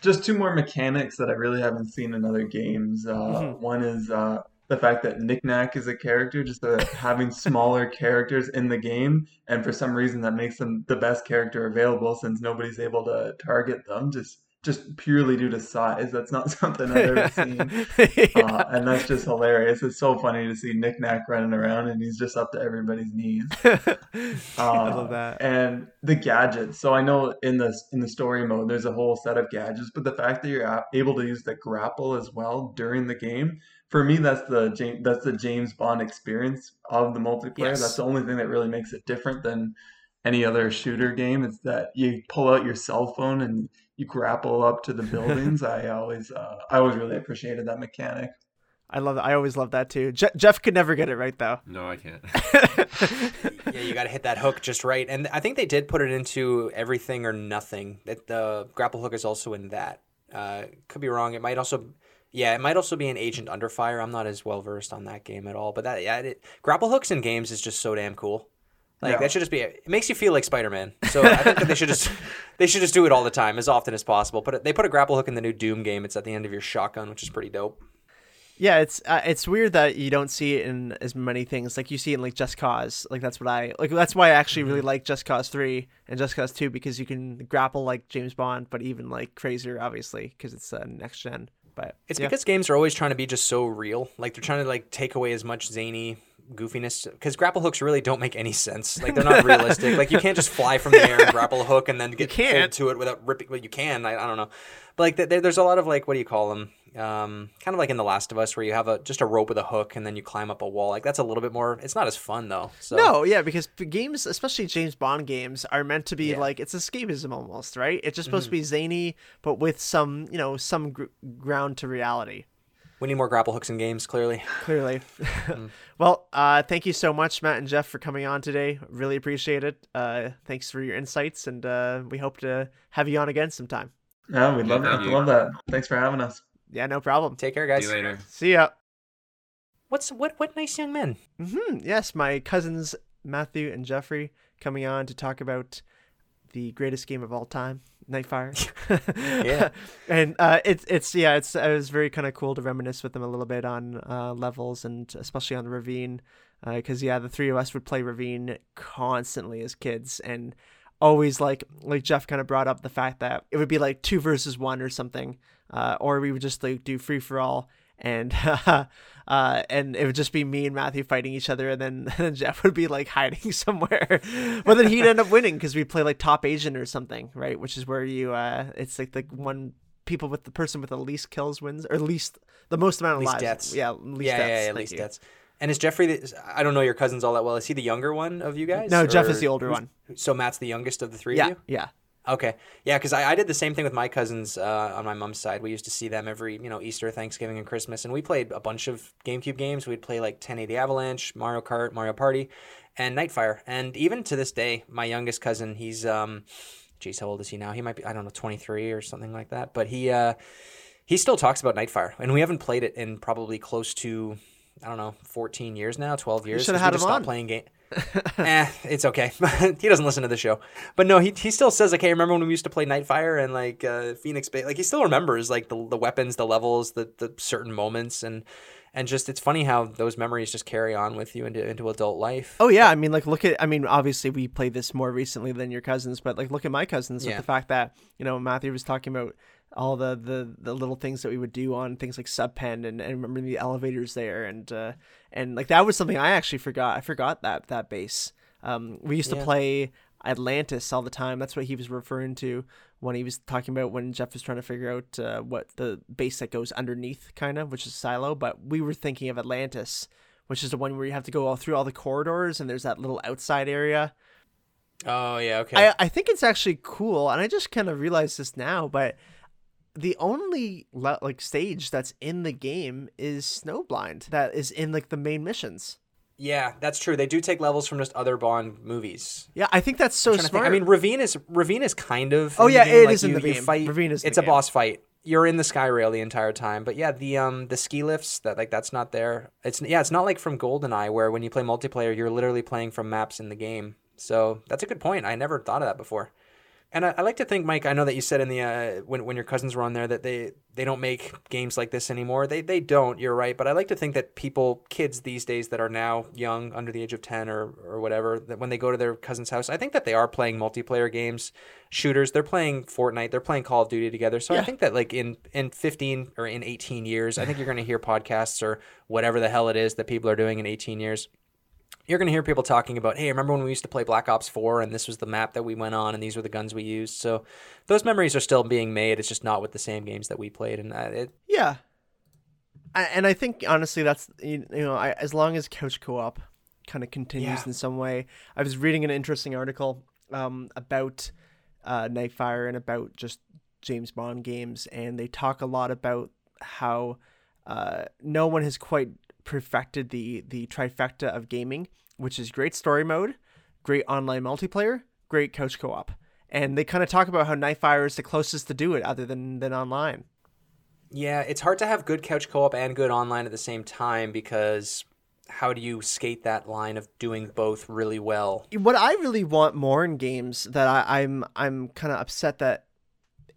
just two more mechanics that I really haven't seen in other games. Uh, Mhm. One is uh, the fact that Nick Nack is a character, just uh, having smaller characters in the game, and for some reason that makes them the best character available since nobody's able to target them. Just just purely due to size. That's not something I've ever seen. Yeah. Uh, and that's just hilarious. It's so funny to see Nick Nack running around and he's just up to everybody's knees. I Uh, love that. And the gadgets. So I know in the in the story mode, there's a whole set of gadgets, but the fact that you're able to use the grapple as well during the game, for me, that's the James that's the James Bond experience of the multiplayer. Yes. That's the only thing that really makes it different than any other shooter game. Is that you pull out your cell phone and you grapple up to the buildings. I always uh, I always really appreciated that mechanic. I love that. I always love that too. Je- Jeff could never get it right though. No, I can't. yeah, you got to hit that hook just right. And I think they did put it into everything or nothing. That the grapple hook is also in that. Uh, could be wrong. It might also, yeah, it might also be an Agent Under Fire. I'm not as well versed on that game at all. But that, yeah, it, grapple hooks in games is just so damn cool. Like Yeah. that should just be. It makes you feel like Spider Man. So I think that they should just they should just do it all the time, as often as possible. But they put a grapple hook in the new Doom game. It's at the end of your shotgun, which is pretty dope. Yeah, it's uh, it's weird that you don't see it in as many things. Like you see it in like Just Cause. Like that's what I like. That's why I actually really like Just Cause Three and Just Cause Two because you can grapple like James Bond, but even like crazier, obviously, because it's uh, next gen. But It's yeah. because games are always trying to be just so real. Like they're trying to like take away as much zany goofiness because grapple hooks really don't make any sense. Like they're not realistic. Like you can't just fly from the air and grapple a hook and then get pulled to it without ripping. Well, you can. I, I don't know. But like th- there's a lot of like what do you call them? Um, kind of like in The Last of Us where you have a just a rope with a hook and then you climb up a wall. Like that's a little bit more. It's not as fun though. So No, yeah, because games, especially James Bond games, are meant to be Yeah. Mm-hmm. like it's escapism almost, right? It's just supposed to be zany, but with some, you know, some gr- ground to reality. we need more grapple hooks in games. Clearly. Clearly. Mm. well, uh, thank you so much, Matt and Jeff, for coming on today. Really appreciate it. Uh, thanks for your insights, and uh, we hope to have you on again sometime. Yeah, we'd love Thank that. Love that. Thanks for having us. Yeah, no problem. Take care, guys. See guys. you later. See ya. What's what? What nice young men. hmm Yes, my cousins Matthew and Jeffrey coming on to talk about the greatest game of all time, Nightfire. Yeah. and uh, it's it's yeah, it's it was very kind of cool to reminisce with them a little bit on uh, levels and especially on the ravine, because yeah, the three of us would play ravine constantly as kids and always like like Jeff kind of brought up the fact that it would be like two versus one or something, uh, or we would just like do free for all. and uh, uh, and it would just be me and Matthew fighting each other, and then, and then Jeff would be like hiding somewhere, but then he'd end up winning because we play like top Asian or something, right? Which is where you uh, it's like the one people with the person with the least kills wins or least the most amount of Least lives. deaths. Yeah, least yeah, deaths. yeah, yeah, thank least you. deaths. And is Jeffrey? The, I don't know your cousins all that well. Is he the younger one of you guys? No, Jeff is the older one. So Matt's the youngest of the three Yeah, of you. yeah. Okay, yeah, because I, I did the same thing with my cousins uh, on my mom's side. We used to see them every you know Easter, Thanksgiving, and Christmas, and we played a bunch of GameCube games. We'd play like 1080 Avalanche, Mario Kart, Mario Party, and Nightfire. And even to this day, my youngest cousin, he's um, geez, how old is he now? He might be I don't know 23 or something like that. But he uh, he still talks about Nightfire, and we haven't played it in probably close to I don't know 14 years now, 12 years. should've 'cause we had him on. playing game eh, it's okay. he doesn't listen to the show, but no, he, he still says like, "Hey, remember when we used to play Nightfire and like uh, Phoenix Bay?" Like he still remembers like the, the weapons, the levels, the the certain moments, and and just it's funny how those memories just carry on with you into into adult life. Oh yeah, I mean, like look at. I mean, obviously we played this more recently than your cousins, but like look at my cousins with Yeah. the fact that you know Matthew was talking about all the the the little things that we would do on things like subpen and and remember the elevators there and uh and like that was something I actually forgot. I forgot that that base. Um, we used to play Atlantis all the time. That's what he was referring to when he was talking about when Jeff was trying to figure out uh, what the base that goes underneath, kind of, which is silo. But we were thinking of Atlantis, which is the one where you have to go all through all the corridors and there's that little outside area. Oh yeah, okay. I, I think it's actually cool, and I just kind of realized this now, but the only le- like stage that's in the game is Snowblind. That is in like the main missions. Yeah, that's true. They do take levels from just other Bond movies. Yeah, I think that's so trying to think. smart. I mean, Ravine is Ravine is kind of. Oh, in yeah, the game. it like, is in the you game. Fight, Ravine is it's a game. boss fight. You're in the sky rail the entire time, but yeah, the um the ski lifts that like that's not there. It's yeah, it's not like from GoldenEye where when you play multiplayer, you're literally playing from maps in the game. So that's a good point. I never thought of that before. And I, I like to think, Mike. I know that you said in the uh, when when your cousins were on there that they they don't make games like this anymore. They they don't. You're right. But I like to think that people, kids these days that are now young, under the age of ten or or whatever, that when they go to their cousin's house, I think that they are playing multiplayer games, shooters. They're playing Fortnite. They're playing Call of Duty together. So I think that like in in 15 or in 18 years, I think you're going to hear podcasts or whatever the hell it is that people are doing in 18 years you're going to hear people talking about, hey, remember when we used to play Black Ops 4 and this was the map that we went on and these were the guns we used? So those memories are still being made. It's just not with the same games that we played. And uh, it, Yeah. And I think honestly, that's you you know, I, as long as couch co-op kind of continues Yeah. in some way. I was reading an interesting article um, about uh, Nightfire and about just James Bond games, and they talk a lot about how uh, no one has quite perfected the the trifecta of gaming, which is great story mode, great online multiplayer, great couch co-op. And they kind of talk about how Nightfire is the closest to do it, other than than online. yeah, it's hard to have good couch co op and good online at the same time because how do you skate that line of doing both really well? what I really want more in games that I, I'm I'm kind of upset that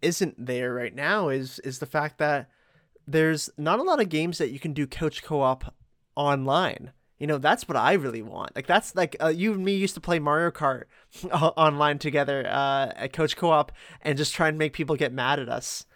isn't there right now is is the fact that there's not a lot of games that you can do couch co-op online. You know, that's what I really want. Like that's like uh, you and me used to play Mario Kart online together uh, at couch co-op and just try and make people get mad at us.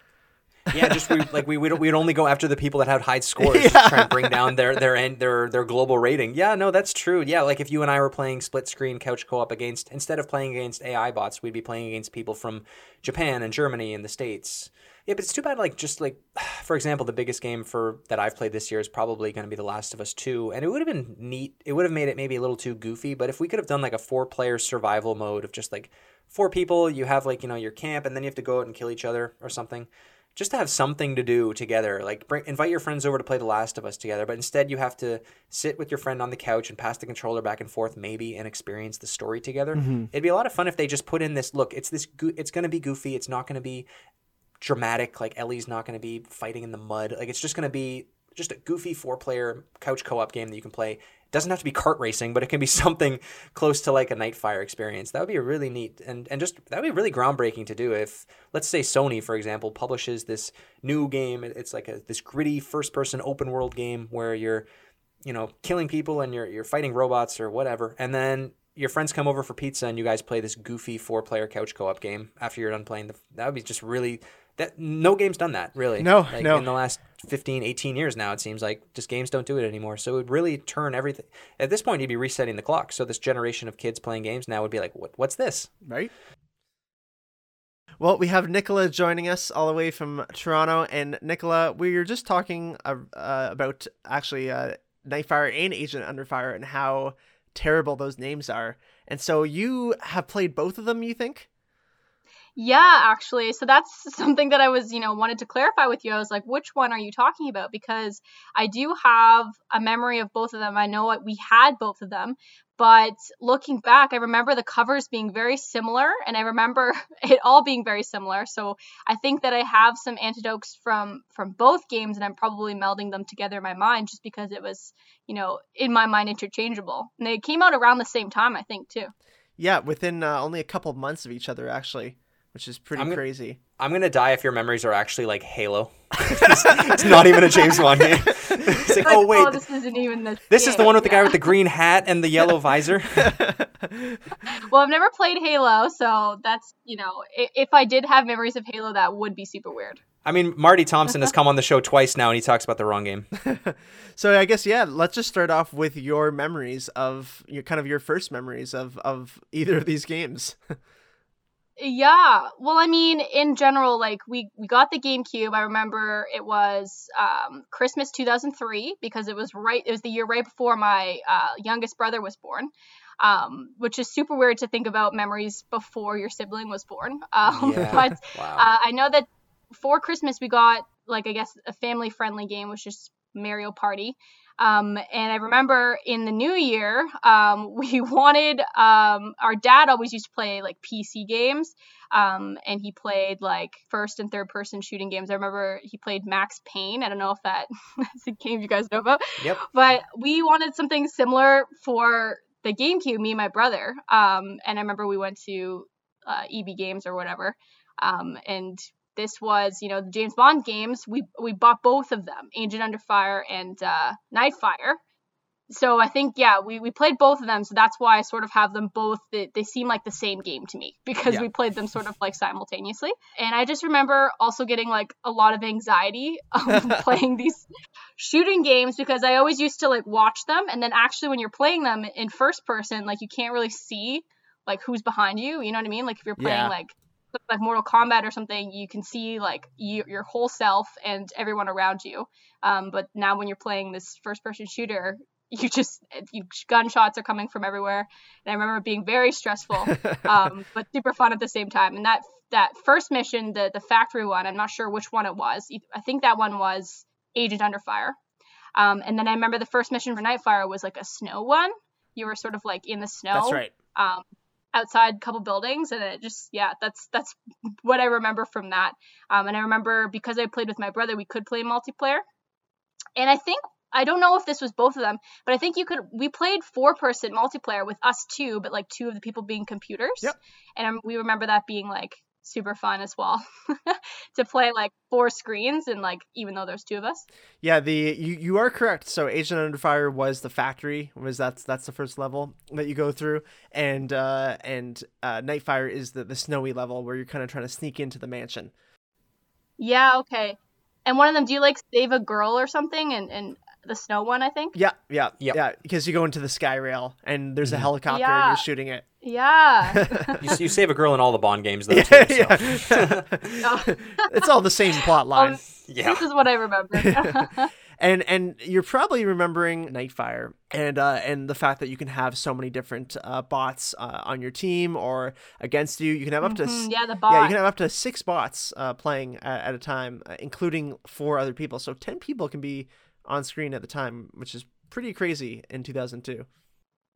Yeah, just we like we we'd, we'd only go after the people that had high scores to try and bring down their their end their their global rating. Yeah, no, that's true. Yeah, like if you and I were playing split screen couch co-op against instead of playing against AI bots, we'd be playing against people from Japan and Germany and the States. Yeah, but it's too bad like just like for example, the biggest game for that I've played this year is probably going to be The Last of Us 2, and it would have been neat. It would have made it maybe a little too goofy, but if we could have done like a four-player survival mode of just like four people, you have like, you know, your camp and then you have to go out and kill each other or something just to have something to do together. Like bring, invite your friends over to play The Last of Us together, but instead you have to sit with your friend on the couch and pass the controller back and forth, maybe, and experience the story together. Mm-hmm. It'd be a lot of fun if they just put in this. Look, it's this. Go- it's going to be goofy. It's not going to be dramatic. Like Ellie's not going to be fighting in the mud. Like it's just going to be just a goofy four-player couch co-op game that you can play. It doesn't have to be kart racing, but it can be something close to like a Nightfire experience. That would be really neat and and just that would be really groundbreaking to do. If let's say Sony, for example, publishes this new game, it's like a this gritty first-person open-world game where you're you know killing people and you're you're fighting robots or whatever, and then your friends come over for pizza and you guys play this goofy four-player couch co-op game after you're done playing the. That would be just really that no game's done that really. No, like, no. In the last 15, 18 years now, it seems like just games don't do it anymore. So it would really turn everything. At this point, you'd be resetting the clock. So this generation of kids playing games now would be like, what, what's this? Right. Well, we have Nichola joining us all the way from Toronto, and Nichola, we were just talking uh, uh, about actually uh, Nightfire and Agent Underfire and how terrible those names are. And so you have played both of them, you think? Yeah, actually. So that's something that I was, you know, wanted to clarify with you. I was like, which one are you talking about? Because I do have a memory of both of them. I know we had both of them, but looking back, I remember the covers being very similar and I remember it all being very similar. So I think that I have some antidotes from from both games and I'm probably melding them together in my mind just because it was, you know, in my mind interchangeable. And they came out around the same time, I think, too. Yeah, within uh, only a couple months of each other, actually which is pretty I'm gonna, crazy. I'm gonna die if your memories are actually like Halo. it's, it's, not even a James Bond game. It's like, oh, oh wait, oh, this isn't even this. This game. is the one with the guy with the green hat and the yellow visor. well, I've never played Halo, so that's you know, if I did have memories of Halo, that would be super weird. I mean, Marty Thompson has come on the show twice now, and he talks about the wrong game. so I guess yeah, let's just start off with your memories of your kind of your first memories of of either of these games. Yeah. Well, I mean, in general, like we we got the GameCube. I remember it was um, Christmas 2003 because it was right. It was the year right before my uh, youngest brother was born. Um, which is super weird to think about memories before your sibling was born. Um, Yeah. But Wow. uh, I know that for Christmas we got like I guess a family friendly game, which is Mario Party. Um, and I remember in the new year, um, we wanted, um, our dad always used to play like PC games. Um, and he played like first and third person shooting games. I remember he played Max Payne. I don't know if that is a game you guys know about. Yep. But we wanted something similar for the GameCube, me and my brother. Um, and I remember we went to uh, EB Games or whatever. Um, and this was, you know, the James Bond games. We we bought both of them, Agent Under Fire and uh, Nightfire. So I think yeah, we, we played both of them. So that's why I sort of have them both. They, they seem like the same game to me because Yeah. we played them sort of like simultaneously. And I just remember also getting like a lot of anxiety um, playing these shooting games because I always used to like watch them and then actually when you're playing them in first person, like you can't really see like who's behind you. You know what I mean? Like if you're playing Yeah. like like Mortal Kombat or something, you can see like you, your whole self and everyone around you. Um, but now when you're playing this first-person shooter, you just you, gunshots are coming from everywhere, and I remember being very stressful, um, but super fun at the same time. And that that first mission, the the factory one, I'm not sure which one it was. I think that one was Agent Under Fire. Um, and then I remember the first mission for Nightfire was like a snow one. You were sort of like in the snow That's right. um, outside a couple buildings and it just yeah that's that's what i remember from that. Um, and i remember because i played with my brother we could play multiplayer. And i think i don't know if this was both of them but i think you could we played four person multiplayer with us two but like two of the people being computers. Yep. and um, we remember that being like super fun as well to play like four screens and like even though there's two of us Yeah, the you, you are correct. So Agent Under Fire was the factory. Was that's that's the first level that you go through, and uh, and uh, Nightfire is the the snowy level where you're kind of trying to sneak into the mansion. yeah okay and one of them do you like save a girl or something and and the snow one i think Yeah, yeah, Yep. yeah. Because you go into the sky rail and there's a helicopter and you're shooting it. Yeah You, you save a girl in all the Bond games, though. Yeah, too, so. yeah. it's all the same plot line. yeah. this is what i remember and and you're probably remembering Nightfire and uh, and the fact that you can have so many different uh, bots uh, on your team or against you. You can have up to s- Mhm, yeah the yeah, you can have up to six bots uh, playing at, at a time, uh, including four other people. So ten people can be on screen at the time, which is pretty crazy in 2002.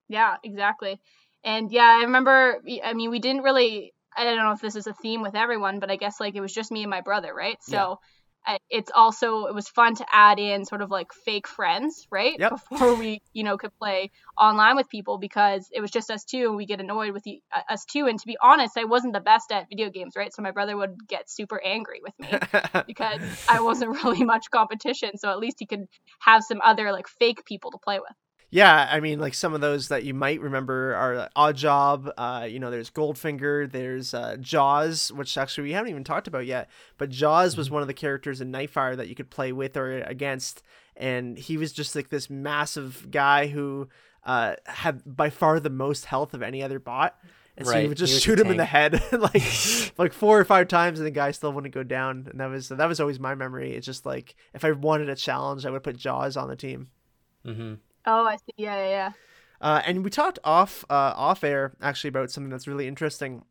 Yeah, exactly. And yeah, I remember. I mean, we didn't really. I don't know if this is a theme with everyone, but I guess like it was just me and my brother, right? So I, it's also it was fun to add in sort of like fake friends, right? Yep. Before we you know could play online with people because it was just us two and we get annoyed with the, uh, us two. And to be honest, I wasn't the best at video games, right? So my brother would get super angry with me because I wasn't really much competition. So at least he could have some other like fake people to play with. Yeah, I mean, like some of those that you might remember are Oddjob. Uh, you know, there's Goldfinger. There's uh, Jaws, which actually we haven't even talked about yet. But Jaws was one of the characters in Nightfire that you could play with or against, and he was just like this massive guy who uh, had by far the most health of any other bot. And so you would just shoot him in the head like like four or five times, and the guy still wouldn't go down. And that was that was always my memory. It's just like if I wanted a challenge, I would put Jaws on the team. Mm-hmm. Oh, I see. Yeah, yeah, yeah. Uh, and we talked off uh, off air actually about something that's really interesting.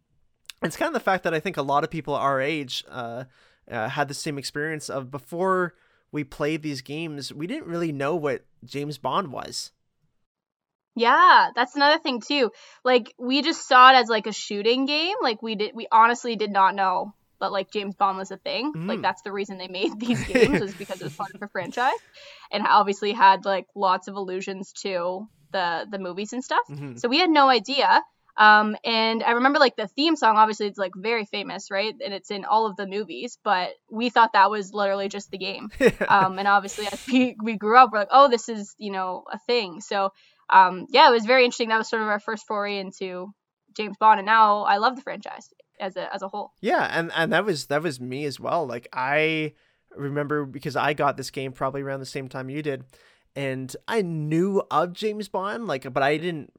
It's kind of the fact that I think a lot of people our age uh, uh, had the same experience of before we played these games, we didn't really know what James Bond was. Yeah, that's another thing too. Like we just saw it as like a shooting game. Like we did we honestly did not know but like James Bond was a thing. Like Mm. that's the reason they made these games was because it was part of a franchise and obviously had like lots of allusions to the the movies and stuff. Mhm. So we had no idea. Um, and I remember like the theme song, obviously it's like very famous, right? And it's in all of the movies, but we thought that was literally just the game. Um, and obviously as we, we grew up, we're like, oh, this is, you know, a thing. So, um, yeah, it was very interesting. That was sort of our first foray into James Bond. And now I love the franchise as a, as a whole. Yeah, and and that was that was me as well. Like I remember because I got this game probably around the same time you did, and I knew of James Bond, like, but I didn't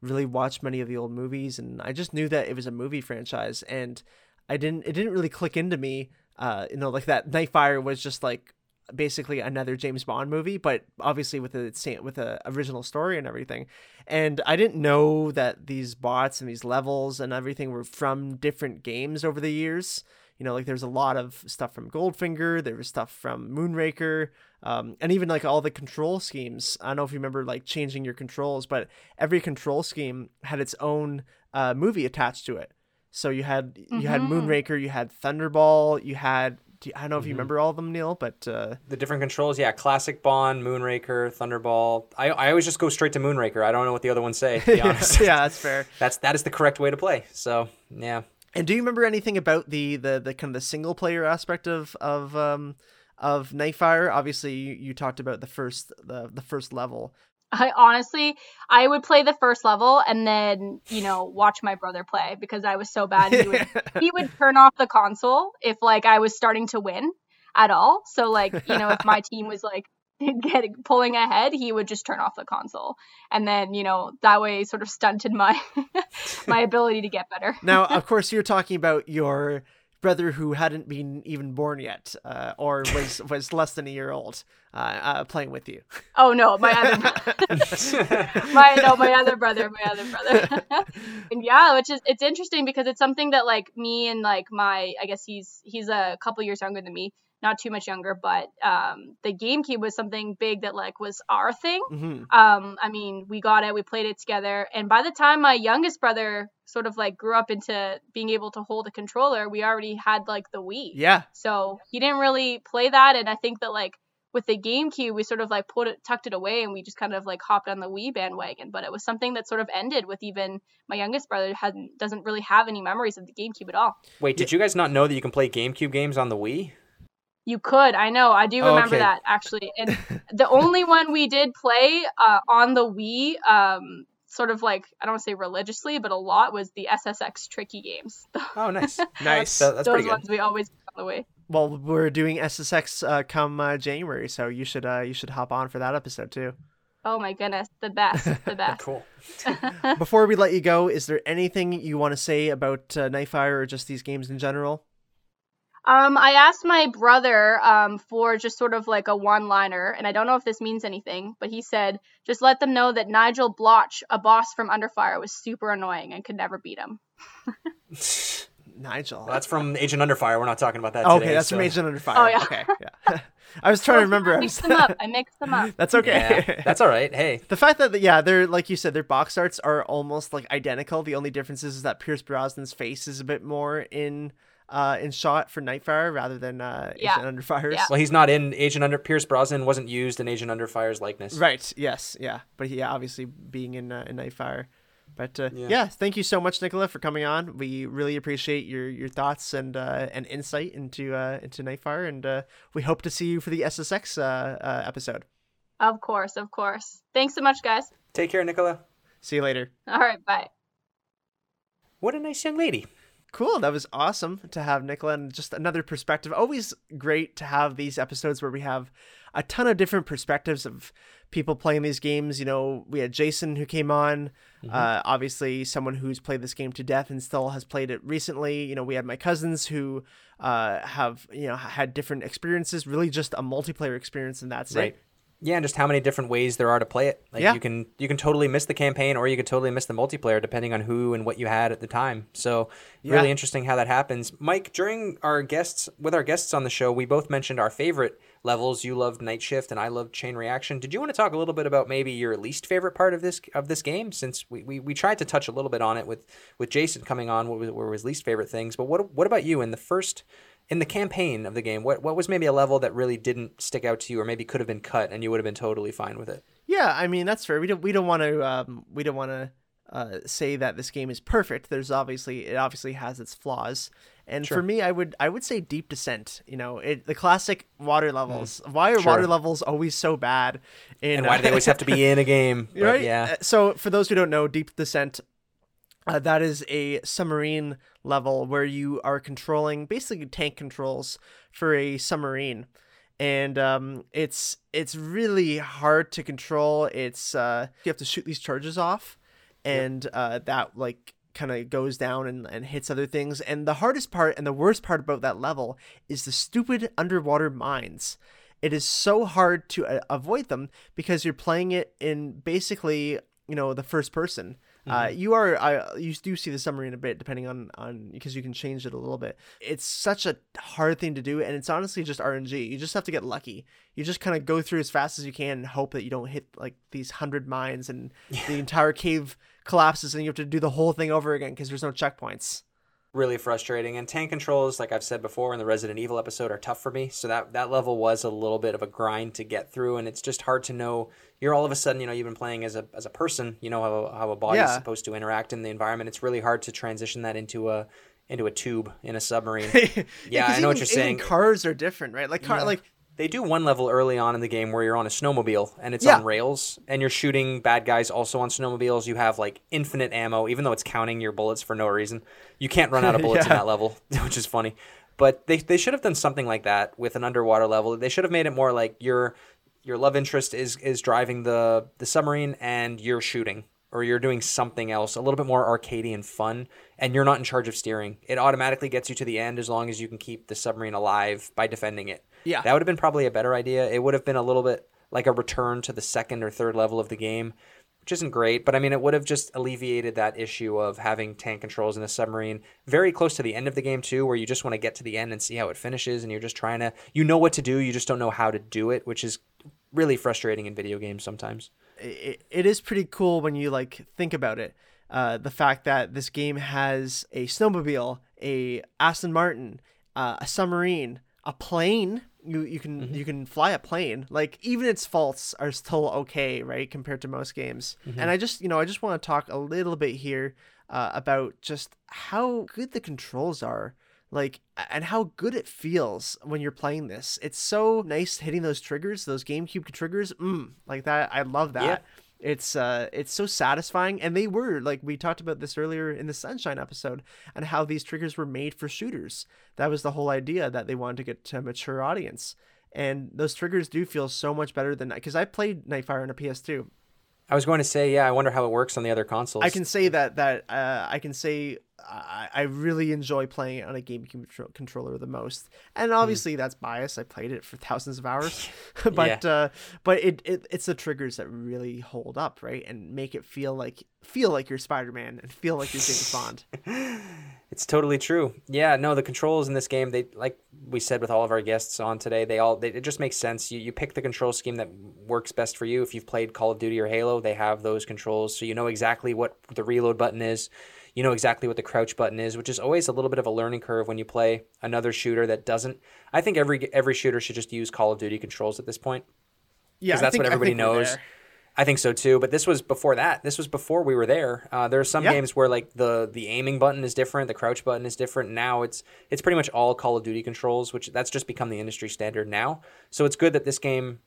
really watch many of the old movies, and I just knew that it was a movie franchise, and I didn't it didn't really click into me. Uh, you know, like that Nightfire was just like basically another James Bond movie, but obviously with a with a original story and everything. And I didn't know that these bots and these levels and everything were from different games over the years. You know, like there's a lot of stuff from Goldfinger, there was stuff from Moonraker, um, and even like all the control schemes. I don't know if you remember like changing your controls, but every control scheme had its own uh, movie attached to it. So you had you had Mhm. Moonraker, you had Thunderball, you had do you- I don't know if you Mhm. remember all of them, Neil, but uh, The different controls, yeah, classic Bond, Moonraker, Thunderball. I, I always just go straight to Moonraker. I don't know what the other ones say. To be honest, yeah, that's fair. that's that is the correct way to play. So yeah, And do you remember anything about the the, the kind of the single player aspect of of um of Nightfire? Obviously, you, you talked about the first the the first level. I honestly, I would play the first level and then, you know, watch my brother play because I was so bad. He would, he would turn off the console if like I was starting to win at all. So like, you know, if my team was like getting pulling ahead, he would just turn off the console. And then, you know, that way sort of stunted my my ability to get better. now, of course, you're talking about your brother who hadn't been even born yet, uh, or was was less than a year old, uh, uh, playing with you. Oh no, my other my no, my other brother, my other brother. and yeah, which is it's interesting because it's something that like me and like my I guess he's he's a couple years younger than me, not too much younger, but um the GameCube was something big that like was our thing. hmm Um I mean, we got it, we played it together, and by the time my youngest brother sort of like grew up into being able to hold a controller, we already had like the Wii. Yeah, So he didn't really play that, and I think that like with the GameCube, we sort of like put it, tucked it away, and we just kind of like hopped on the Wii bandwagon. But it was something that sort of ended with even my youngest brother hasn't doesn't really have any memories of the GameCube at all. Wait, did you guys not know that you can play GameCube games on the Wii? You could, I know, I do Oh, remember okay. that actually. And the only one we did play uh, on the Wii, um, sort of like I don't want to say religiously, but a lot was the SSX tricky games. Oh, nice, nice. That- that's Those pretty good. ones we always put on the Wii. well, we're doing SSX uh, come uh, January, so you should uh, you should hop on for that episode too. Oh my goodness, the best, the best. Cool. Before we let you go, is there anything you want to say about uh, Nightfire or just these games in general? Um, I asked my brother um, for just sort of like a one liner, and I don't know if this means anything, but he said, just let them know that Nigel Bloch, a boss from Underfire, was super annoying and could never beat him. Nigel. Well, that's from Agent Underfire. We're not talking about that okay. today. that's so- from Agent Under Fire. Oh, yeah. Okay, yeah. I was trying to remember. I I mixed them up. I mixed them up. that's okay. Yeah, that's all right. Hey, the fact that yeah, they're like you said, their box arts are almost like identical. The only difference is that Pierce Brosnan's face is a bit more in uh in shot for Nightfire rather than uh Yeah. Agent Under Fire's. Yeah. well, he's not in Agent Under. Pierce Brosnan wasn't used in Agent Underfire's likeness. Right. Yes. Yeah. But yeah, obviously being in uh, in Nightfire. But uh, yeah. Yeah. thank you so much, Nichola, for coming on. We really appreciate your your thoughts and uh, and insight into uh, into Nightfire, and uh, we hope to see you for the SSX uh, uh, episode. Of course, of course. Thanks so much, guys. Take care, Nichola. See you later. All right, bye. What a nice young lady. Cool. That was awesome to have Nichola and just another perspective. Always great to have these episodes where we have a ton of different perspectives of people playing these games. You know, we had Jason who came on, mm-hmm. uh, obviously someone who's played this game to death and still has played it recently. You know, we had my cousins who uh, have you know had different experiences, really just a multiplayer experience, and that's right. it. Yeah, and just how many different ways there are to play it. Like yeah. you can you can totally miss the campaign or you could totally miss the multiplayer depending on who and what you had at the time. So yeah. really interesting how that happens. Mike, during our guests with our guests on the show, we both mentioned our favorite levels. You loved Night Shift and I loved Chain Reaction. Did you want to talk a little bit about maybe your least favorite part of this of this game? Since we, we, we tried to touch a little bit on it with with Jason coming on, what, was, what were his least favorite things. But what what about you in the first in the campaign of the game, what what was maybe a level that really didn't stick out to you, or maybe could have been cut, and you would have been totally fine with it? Yeah, I mean that's fair. We don't we don't want to um, we don't want to uh, say that this game is perfect. There's obviously it obviously has its flaws, and sure. for me, I would I would say Deep Descent. You know, it the classic water levels. Mm. Why are sure. water levels always so bad? In, and why do they always have to be in a game? But, right? Yeah. Uh, so for those who don't know, Deep Descent uh, that is a submarine level where you are controlling basically tank controls for a submarine, and um, it's it's really hard to control. It's uh, you have to shoot these charges off, and yep. uh, that like kind of goes down and, and hits other things. And the hardest part and the worst part about that level is the stupid underwater mines. It is so hard to uh, avoid them because you're playing it in basically you know the first person uh, mm-hmm. you are I you do see the submarine a bit depending on on because you can change it a little bit. It's such a hard thing to do, and it's honestly just RNG. You just have to get lucky. You just kind of go through as fast as you can and hope that you don't hit like these hundred mines and the entire cave collapses, and you have to do the whole thing over again because there's no checkpoints really frustrating. And tank controls, like I've said before in the Resident Evil episode, are tough for me. So that that level was a little bit of a grind to get through, and it's just hard to know. You're all of a sudden, you know, you've been playing as a as a person. You know how how a body yeah. is supposed to interact in the environment. It's really hard to transition that into a into a tube in a submarine. yeah, yeah I know even, what you're saying. Cars are different, right? Like car, yeah. like they do one level early on in the game where you're on a snowmobile and it's yeah. on rails and you're shooting bad guys also on snowmobiles. You have like infinite ammo, even though it's counting your bullets for no reason. You can't run out of bullets yeah. in that level, which is funny. But they, they should have done something like that with an underwater level. They should have made it more like your your love interest is is driving the the submarine and you're shooting or you're doing something else a little bit more arcadey and fun and you're not in charge of steering it automatically gets you to the end as long as you can keep the submarine alive by defending it yeah. That would have been probably a better idea. It would have been a little bit like a return to the second or third level of the game, which isn't great, but I mean, it would have just alleviated that issue of having tank controls in a submarine very close to the end of the game, too, where you just want to get to the end and see how it finishes, and you're just trying to, you know what to do, you just don't know how to do it, which is really frustrating in video games sometimes. It, it is pretty cool when you like think about it. Uh, the fact that this game has a snowmobile, a Aston Martin, uh, a submarine, a plane, you you can mm-hmm. you can fly a plane like even its faults are still okay right compared to most games mm-hmm. and i just you know i just want to talk a little bit here uh, about just how good the controls are like and how good it feels when you're playing this. It's so nice hitting those triggers those gamecube triggers. Mm, like that i love that. Yeah it's uh it's so satisfying and they were like we talked about this earlier in the sunshine episode and how these triggers were made for shooters. That was the whole idea that they wanted to get to a mature audience. And those triggers do feel so much better than because i played nightfire on a ps2 i was going to say yeah i wonder how it works on the other consoles i can say that that uh, i can say I, I really enjoy playing it on a GameCube controller the most, and hmm. obviously mm. that's bias. I played it for thousands of hours, but yeah. uh, but it, it it's the triggers that really hold up, right, and make it feel like feel like you're Spider Man and feel like you're James Bond. it's totally true. Yeah, no, the controls in this game, they like we said with all of our guests on today, they all they, it just makes sense. You you pick the control scheme that works best for you. If you've played Call of Duty or Halo, they have those controls, so you know exactly what the reload button is you know exactly what the crouch button is, which is always a little bit of a learning curve when you play another shooter that doesn't. I think every every shooter should just use Call of Duty controls at this point. Yeah, because that's think, what everybody knows. I think so too. But this was before that. This was before we were there. Uh, there are some yeah. games where like the the aiming button is different, the crouch button is different. Now it's it's pretty much all Call of Duty controls, which that's just become the industry standard now. So it's good that this game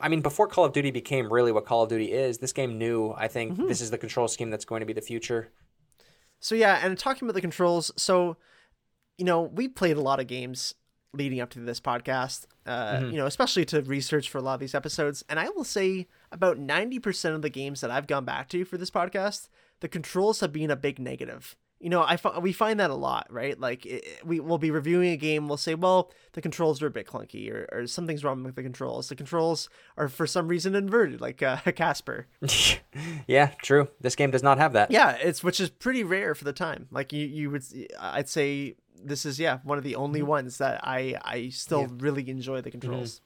I mean, before Call of Duty became really what Call of Duty is, this game knew. I think Mm-hmm. this is the control scheme that's going to be the future. So yeah, and talking about the controls, so you know, we played a lot of games leading up to this podcast. Uh, Mm-hmm. You know, especially to research for a lot of these episodes, and I will say about ninety percent of the games that I've gone back to for this podcast, the controls have been a big negative. You know, I we find that a lot, right? Like it, we will be reviewing a game, we'll say, well, the controls are a bit clunky, or, or something's wrong with the controls. The controls are for some reason inverted, like uh, Casper. yeah, true. This game does not have that. Yeah, it's which is pretty rare for the time. Like you, you would, I'd say this is yeah one of the only ones that I I still really enjoy the controls.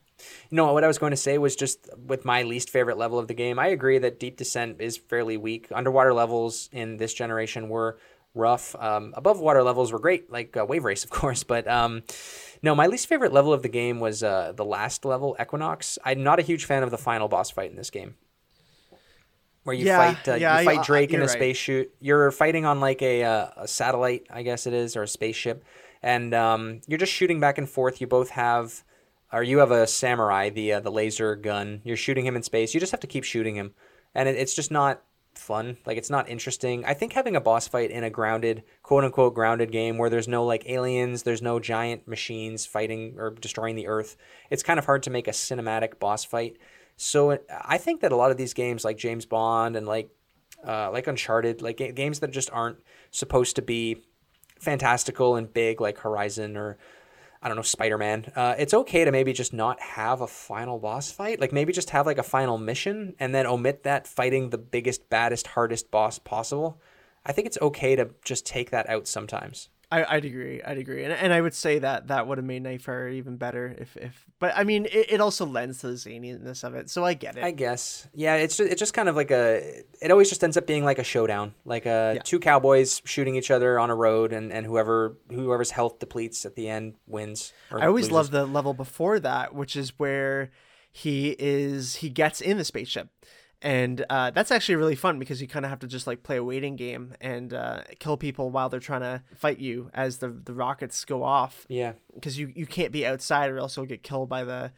You know what I was going to say was just with my least favorite level of the game. I agree that Deep Descent is fairly weak. Underwater levels in this generation were rough. Um, above water levels were great, like uh, Wave Race, of course. But um, no, my least favorite level of the game was uh, the last level, Equinox. I'm not a huge fan of the final boss fight in this game. Where you Yeah, fight, uh, yeah, you I- fight I- Drake in a right. space shoot. You're fighting on like a, uh, a satellite, I guess it is, or a spaceship, and um, you're just shooting back and forth. You both have or you have a samurai, the uh, the laser gun. You're shooting him in space. You just have to keep shooting him, and it, it's just not fun. Like it's not interesting. I think having a boss fight in a grounded, quote unquote, grounded game where there's no like aliens, there's no giant machines fighting or destroying the Earth. It's kind of hard to make a cinematic boss fight. So I think that a lot of these games, like James Bond and like uh, like Uncharted, like ga- games that just aren't supposed to be fantastical and big, like Horizon or I don't know, Spider Man. Uh, it's okay to maybe just not have a final boss fight. Like maybe just have like a final mission and then omit that fighting the biggest, baddest, hardest boss possible. I think it's okay to just take that out sometimes. I, I'd agree. I'd agree, and and I would say that that would have made Nightfire even better if if. But I mean, it, it also lends to the zaniness of it, so I get it. I guess. Yeah, it's just, it's just kind of like a. It always just ends up being like a showdown, like uh, Yeah. two cowboys shooting each other on a road, and, and whoever whoever's health depletes at the end wins. I always loses. love the level before that, which is where he is he gets in the spaceship, and uh, that's actually really fun because you kind of have to just like play a waiting game and uh, kill people while they're trying to fight you as the the rockets go off Yeah. because you you can't be outside or else you'll get killed by the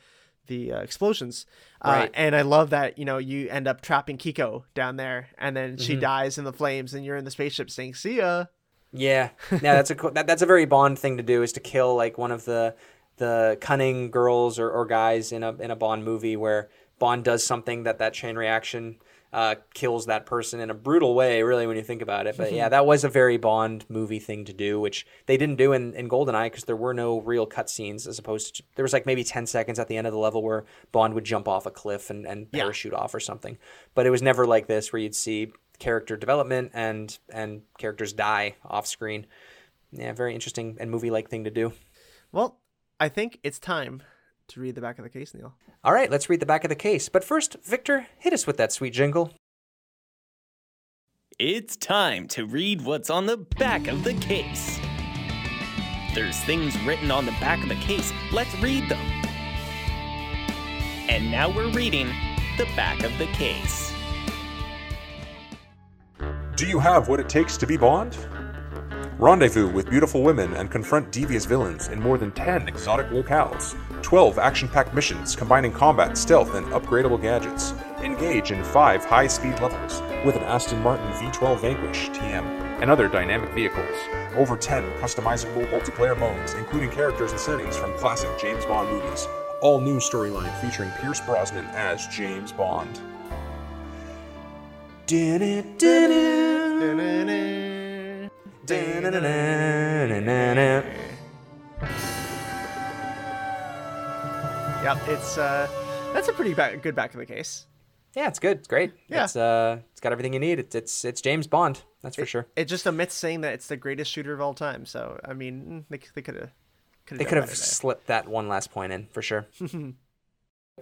the uh, explosions. Uh, Right. and I love that you know you end up trapping Kiko down there, and then she dies in the flames, and you're in the spaceship saying "See ya." Yeah, yeah, that's a that, that's a very Bond thing to do is to kill like one of the the cunning girls or, or guys in a in a Bond movie where Bond does something that that chain reaction uh, kills that person in a brutal way, really, when you think about it. But yeah, that was a very Bond movie thing to do, which they didn't do in, in GoldenEye because there were no real cutscenes as opposed to there was like maybe 10 seconds at the end of the level where Bond would jump off a cliff and, and Yeah. parachute off or something. But it was never like this where you'd see character development and and characters die off screen. Yeah, very interesting and movie like thing to do. Well, I think it's time to read the back of the case, Neil. All right, let's read the back of the case. But first, Victor, hit us with that sweet jingle. It's time to read what's on the back of the case. There's things written on the back of the case. Let's read them. And now we're reading the back of the case. Do you have what it takes to be Bond? Rendezvous with beautiful women and confront devious villains in more than 10 exotic locales. 12 action packed missions combining combat, stealth, and upgradable gadgets. Engage in 5 high speed levels with an Aston Martin V12 Vanquish TM and other dynamic vehicles. Over 10 customizable multiplayer modes, including characters and settings from classic James Bond movies. All new storyline featuring Pierce Brosnan as James Bond. Yep, it's uh, that's a pretty back, good back of the case. Yeah, it's good. It's great. Yeah. It's uh it's got everything you need. It's it's it's James Bond. That's for sure. It just omits saying that it's the greatest shooter of all time. So I mean, they they could have They could have slipped that one last point in for sure.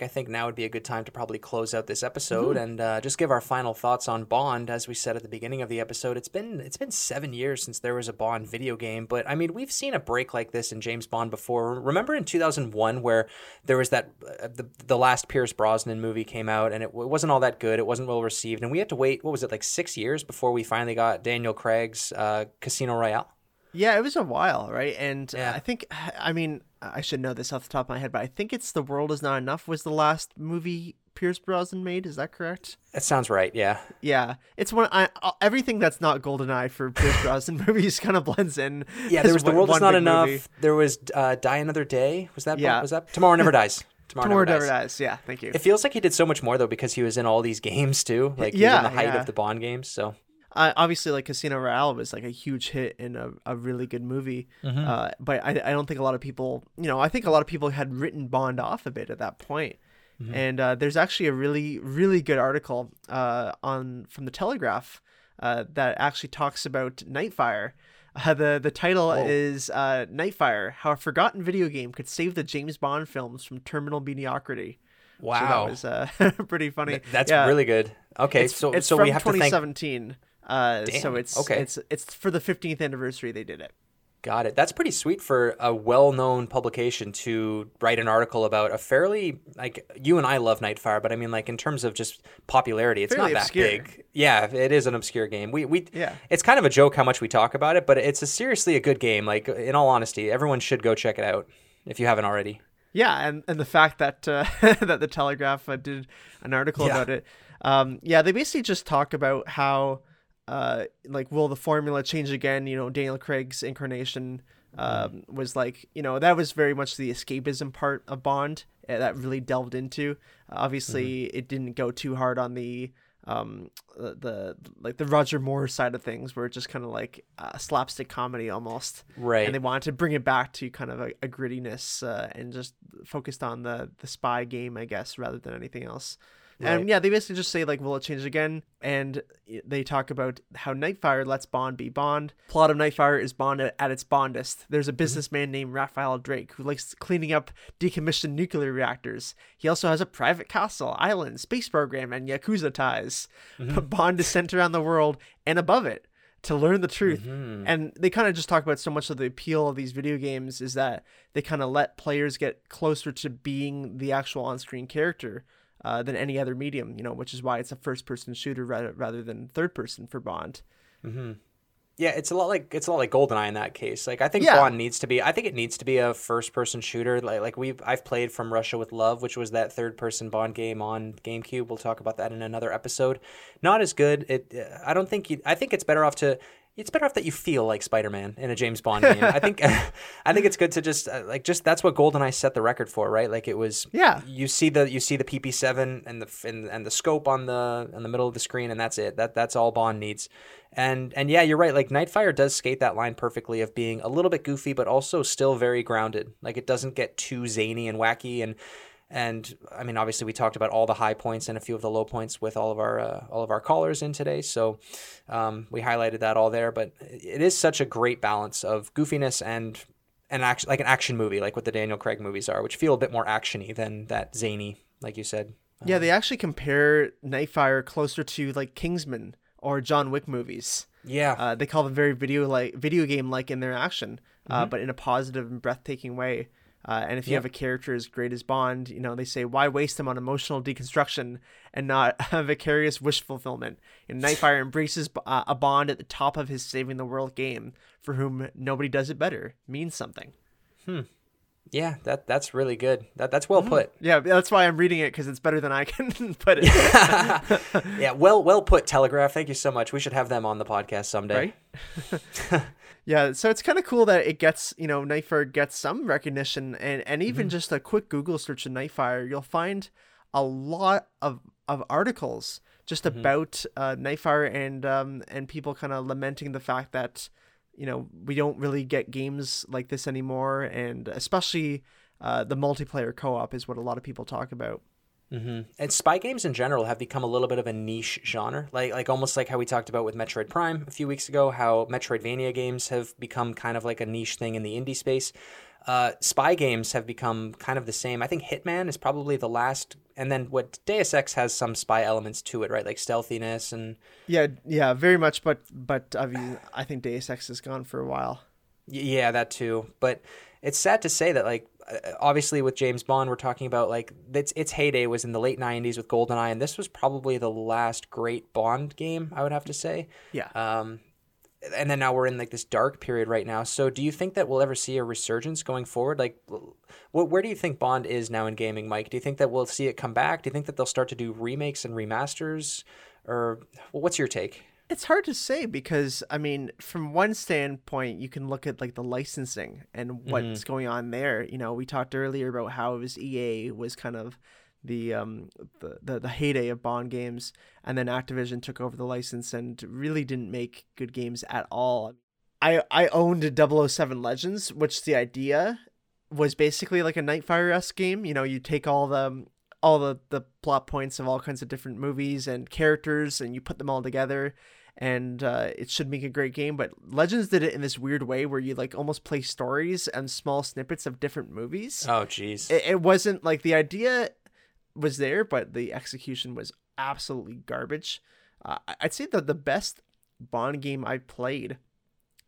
I think now would be a good time to probably close out this episode and uh, just give our final thoughts on Bond. As we said at the beginning of the episode, it's been it's been seven years since there was a Bond video game, but I mean we've seen a break like this in James Bond before. Remember in two thousand one where there was that uh, the the last Pierce Brosnan movie came out and it, w- wasn't all that good. It wasn't well received, and we had to wait what was it like six years before we finally got Daniel Craig's uh, Casino Royale. Yeah, it was a while, right? And Yeah. I think, I mean, I should know this off the top of my head, but I think it's The World Is Not Enough was the last movie Pierce Brosnan made. Is that correct? That sounds right. Yeah. Yeah, it's one. I everything that's not Goldeneye for Pierce Brosnan movies kind of blends in. Yeah, there was the world is not enough. movie. There was uh, Die Another Day. Was that? Yeah. Was that Tomorrow Never Dies? Tomorrow, Tomorrow Never, Never Dies. Dies. Yeah, thank you. It feels like he did so much more though because he was in all these games too. Like he was Yeah, in the height yeah. of the Bond games. So uh, obviously like Casino Royale was like a huge hit and a, a really good movie. Mm-hmm. Uh, but I, I don't think a lot of people, you know, I think a lot of people had written Bond off a bit at that point. Mm-hmm. And uh, there's actually a really really good article uh, on from the Telegraph uh, that actually talks about Nightfire. Uh, the the title is uh, Nightfire: How a Forgotten Video Game Could Save the James Bond Films from Terminal Mediocrity. So wow, that was uh, pretty funny. Th- that's Yeah. really good. Okay, It's, so it's so from we have to thank. 2017. Uh, so it's okay. it's it's for the 15th anniversary they did it. Got it. That's pretty sweet for a well-known publication to write an article about a fairly like you and I love Nightfire, but I mean like in terms of just popularity, it's Fairly not that obscure. big. Yeah, it is an obscure game. We we Yeah. It's kind of a joke how much we talk about it, but it's a seriously a good game. Like in all honesty, everyone should go check it out if you haven't already. Yeah, and, and the fact that uh, that the Telegraph uh, did an article Yeah. about it. Um, yeah, they basically just talk about how uh, like will the formula change again? You know, Daniel Craig's incarnation um, was like you know that was very much the escapism part of Bond uh, that really delved into. Obviously, it didn't go too hard on the um the, the like the Roger Moore side of things where it just kind of like uh, slapstick comedy almost Right. and they wanted to bring it back to kind of a, a grittiness uh, and just focused on the the spy game i guess rather than anything else and Right. yeah they basically just say like will it change again and they talk about how nightfire lets bond be bond. Plot of nightfire is bond at, its bondest. There's a mm-hmm. businessman named rafael drake who likes cleaning up decommissioned nuclear reactors. He also has a private castle island space program and yakuza ties. Mm-hmm. But bond is sent around the world and above it to learn the truth. Mm-hmm. And they kind of just talk about so much of the appeal of these video games is that they kind of let players get closer to being the actual on-screen character uh, than any other medium. You know, which is why it's a first-person shooter rather rather than third-person for Bond. Yeah, it's a lot like it's a lot like GoldenEye in that case. Like I think Yeah. Bond needs to be. I think it needs to be a first-person shooter. Like like we've I've played from Russia with Love, which was that third-person Bond game on GameCube. We'll talk about that in another episode. Not as good. It. I don't think you. I think it's better off to. It's better off that you feel like Spider-Man in a James Bond game. I think. I think it's good to just uh, like just that's what GoldenEye set the record for, right? Like it was. Yeah. You see the you see the PP7 and the and, and the scope on the on the middle of the screen, and that's it. That that's all Bond needs. And and yeah, you're right. Like Nightfire does skate that line perfectly of being a little bit goofy, but also still very grounded. Like it doesn't get too zany and wacky. And and I mean, obviously, we talked about all the high points and a few of the low points with all of our uh, all of our callers in today. So um, we highlighted that all there. But it is such a great balance of goofiness and an action, like an action movie, like what the Daniel Craig movies are, which feel a bit more actiony than that zany, like you said. Yeah, they actually compare Nightfire closer to like Kingsman or John Wick movies. Yeah. Uh, they call them very video like video game like in their action, uh, Mm-hmm. but in a positive and breathtaking way. Uh, and if you have a character as great as Bond, you know they say why waste them on emotional deconstruction and not a vicarious wish fulfillment. And Nightfire embraces uh, a Bond at the top of his saving the world game, for whom nobody does it better. Means something. Hmm. yeah, that that's really good. That that's well put. Yeah, that's why I'm reading it because it's better than I can put it. Yeah, well well put, Telegraph. Thank you so much. We should have them on the podcast someday. right? Yeah, so it's kind of cool that it gets, you know, Nightfire gets some recognition and, and even just a quick Google search of Nightfire, you'll find a lot of, of articles just about uh, Nightfire and um, and people kind of lamenting the fact that, you know, we don't really get games like this anymore, and especially uh, the multiplayer co-op is what a lot of people talk about. And spy games in general have become a little bit of a niche genre, like like almost like how we talked about with Metroid Prime a few weeks ago. How Metroidvania games have become kind of like a niche thing in the indie space. Uh, spy games have become kind of the same. I think Hitman is probably the last, and then what Deus Ex has some spy elements to it, right? Like stealthiness and Yeah, yeah, very much. But but I mean, I think Deus Ex is gone for a while. Yeah, that too. But it's sad to say that, like, obviously with James Bond, we're talking about like its its heyday was in the late '90s with GoldenEye, and this was probably the last great Bond game. I would have to say. Yeah. Um, and then now we're in like this dark period right now. So do you think that we'll ever see a resurgence going forward? Like, wh- where do you think Bond is now in gaming, Mike? Do you think that we'll see it come back? Do you think that they'll start to do remakes and remasters, or well, what's your take? It's hard to say because I mean, from one standpoint, you can look at like the licensing and what's mm-hmm. going on there. You know, we talked earlier about how it was EA was kind of the um the, the the heyday of Bond games, and then Activision took over the license and really didn't make good games at all. I I owned 007 Legends, which the idea was basically like a Nightfire esque game. You know, you take all the all the the plot points of all kinds of different movies and characters, and you put them all together. And uh, it should make a great game, but Legends did it in this weird way where you like almost play stories and small snippets of different movies. Oh, jeez. It, it wasn't like the idea was there, but the execution was absolutely garbage. Uh, I'd say that the best Bond game I played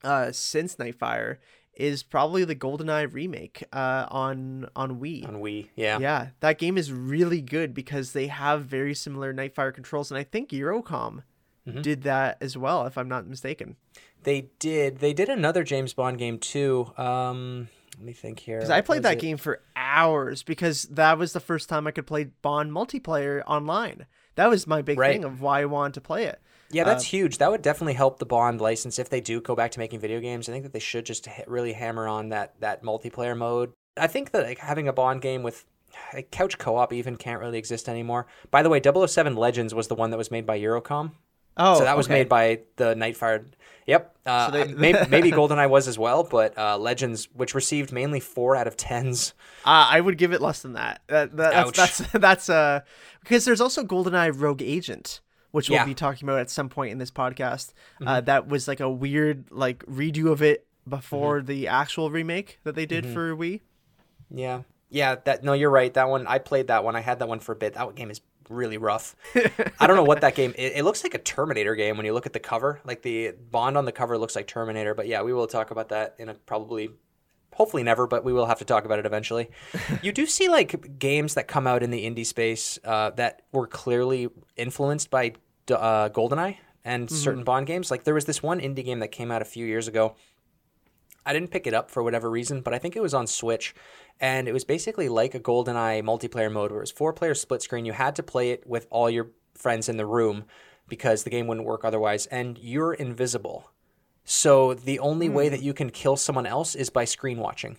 uh, since Nightfire is probably the GoldenEye remake uh, on on Wii. On Wii, yeah, yeah, that game is really good because they have very similar Nightfire controls, and I think Eurocom mm-hmm. did that as well, if I'm not mistaken. They did. They did another James Bond game too. Um, let me think here. Because I played that it? game for hours because that was the first time I could play Bond multiplayer online. That was my big right. thing of why I wanted to play it. Yeah, that's uh, huge. That would definitely help the Bond license if they do go back to making video games. I think that they should just really hammer on that that multiplayer mode. I think that like, having a Bond game with like, couch co-op even can't really exist anymore. By the way, 007 Legends was the one that was made by Eurocom. Oh, so that was okay. made by the Nightfire Yep. Uh, so they, maybe, maybe GoldenEye was as well, but uh, Legends, which received mainly four out of tens. Uh, I would give it less than that. that, that that's, that's that's uh because there's also GoldenEye Rogue Agent, which we'll be talking about at some point in this podcast. Uh, mm-hmm. that was like a weird like redo of it before mm-hmm. the actual remake that they did mm-hmm. for Wii. Yeah. Yeah, that no, you're right. That one I played that one. I had that one for a bit. That game is really rough. I don't know what that game. It, it, looks like a Terminator game when you look at the cover. Like the Bond on the cover looks like Terminator. But yeah, we will talk about that in a probably, hopefully never, but we will have to talk about it eventually. you do see like games that come out in the indie space uh, that were clearly influenced by uh, GoldenEye and mm-hmm. certain Bond games. Like there was this one indie game that came out a few years ago. I didn't pick it up for whatever reason, but I think it was on Switch and it was basically like a GoldenEye multiplayer mode where it was four player split screen. You had to play it with all your friends in the room because the game wouldn't work otherwise, and you're invisible. So the only mm. way that hmm. you can kill someone else is by screen watching.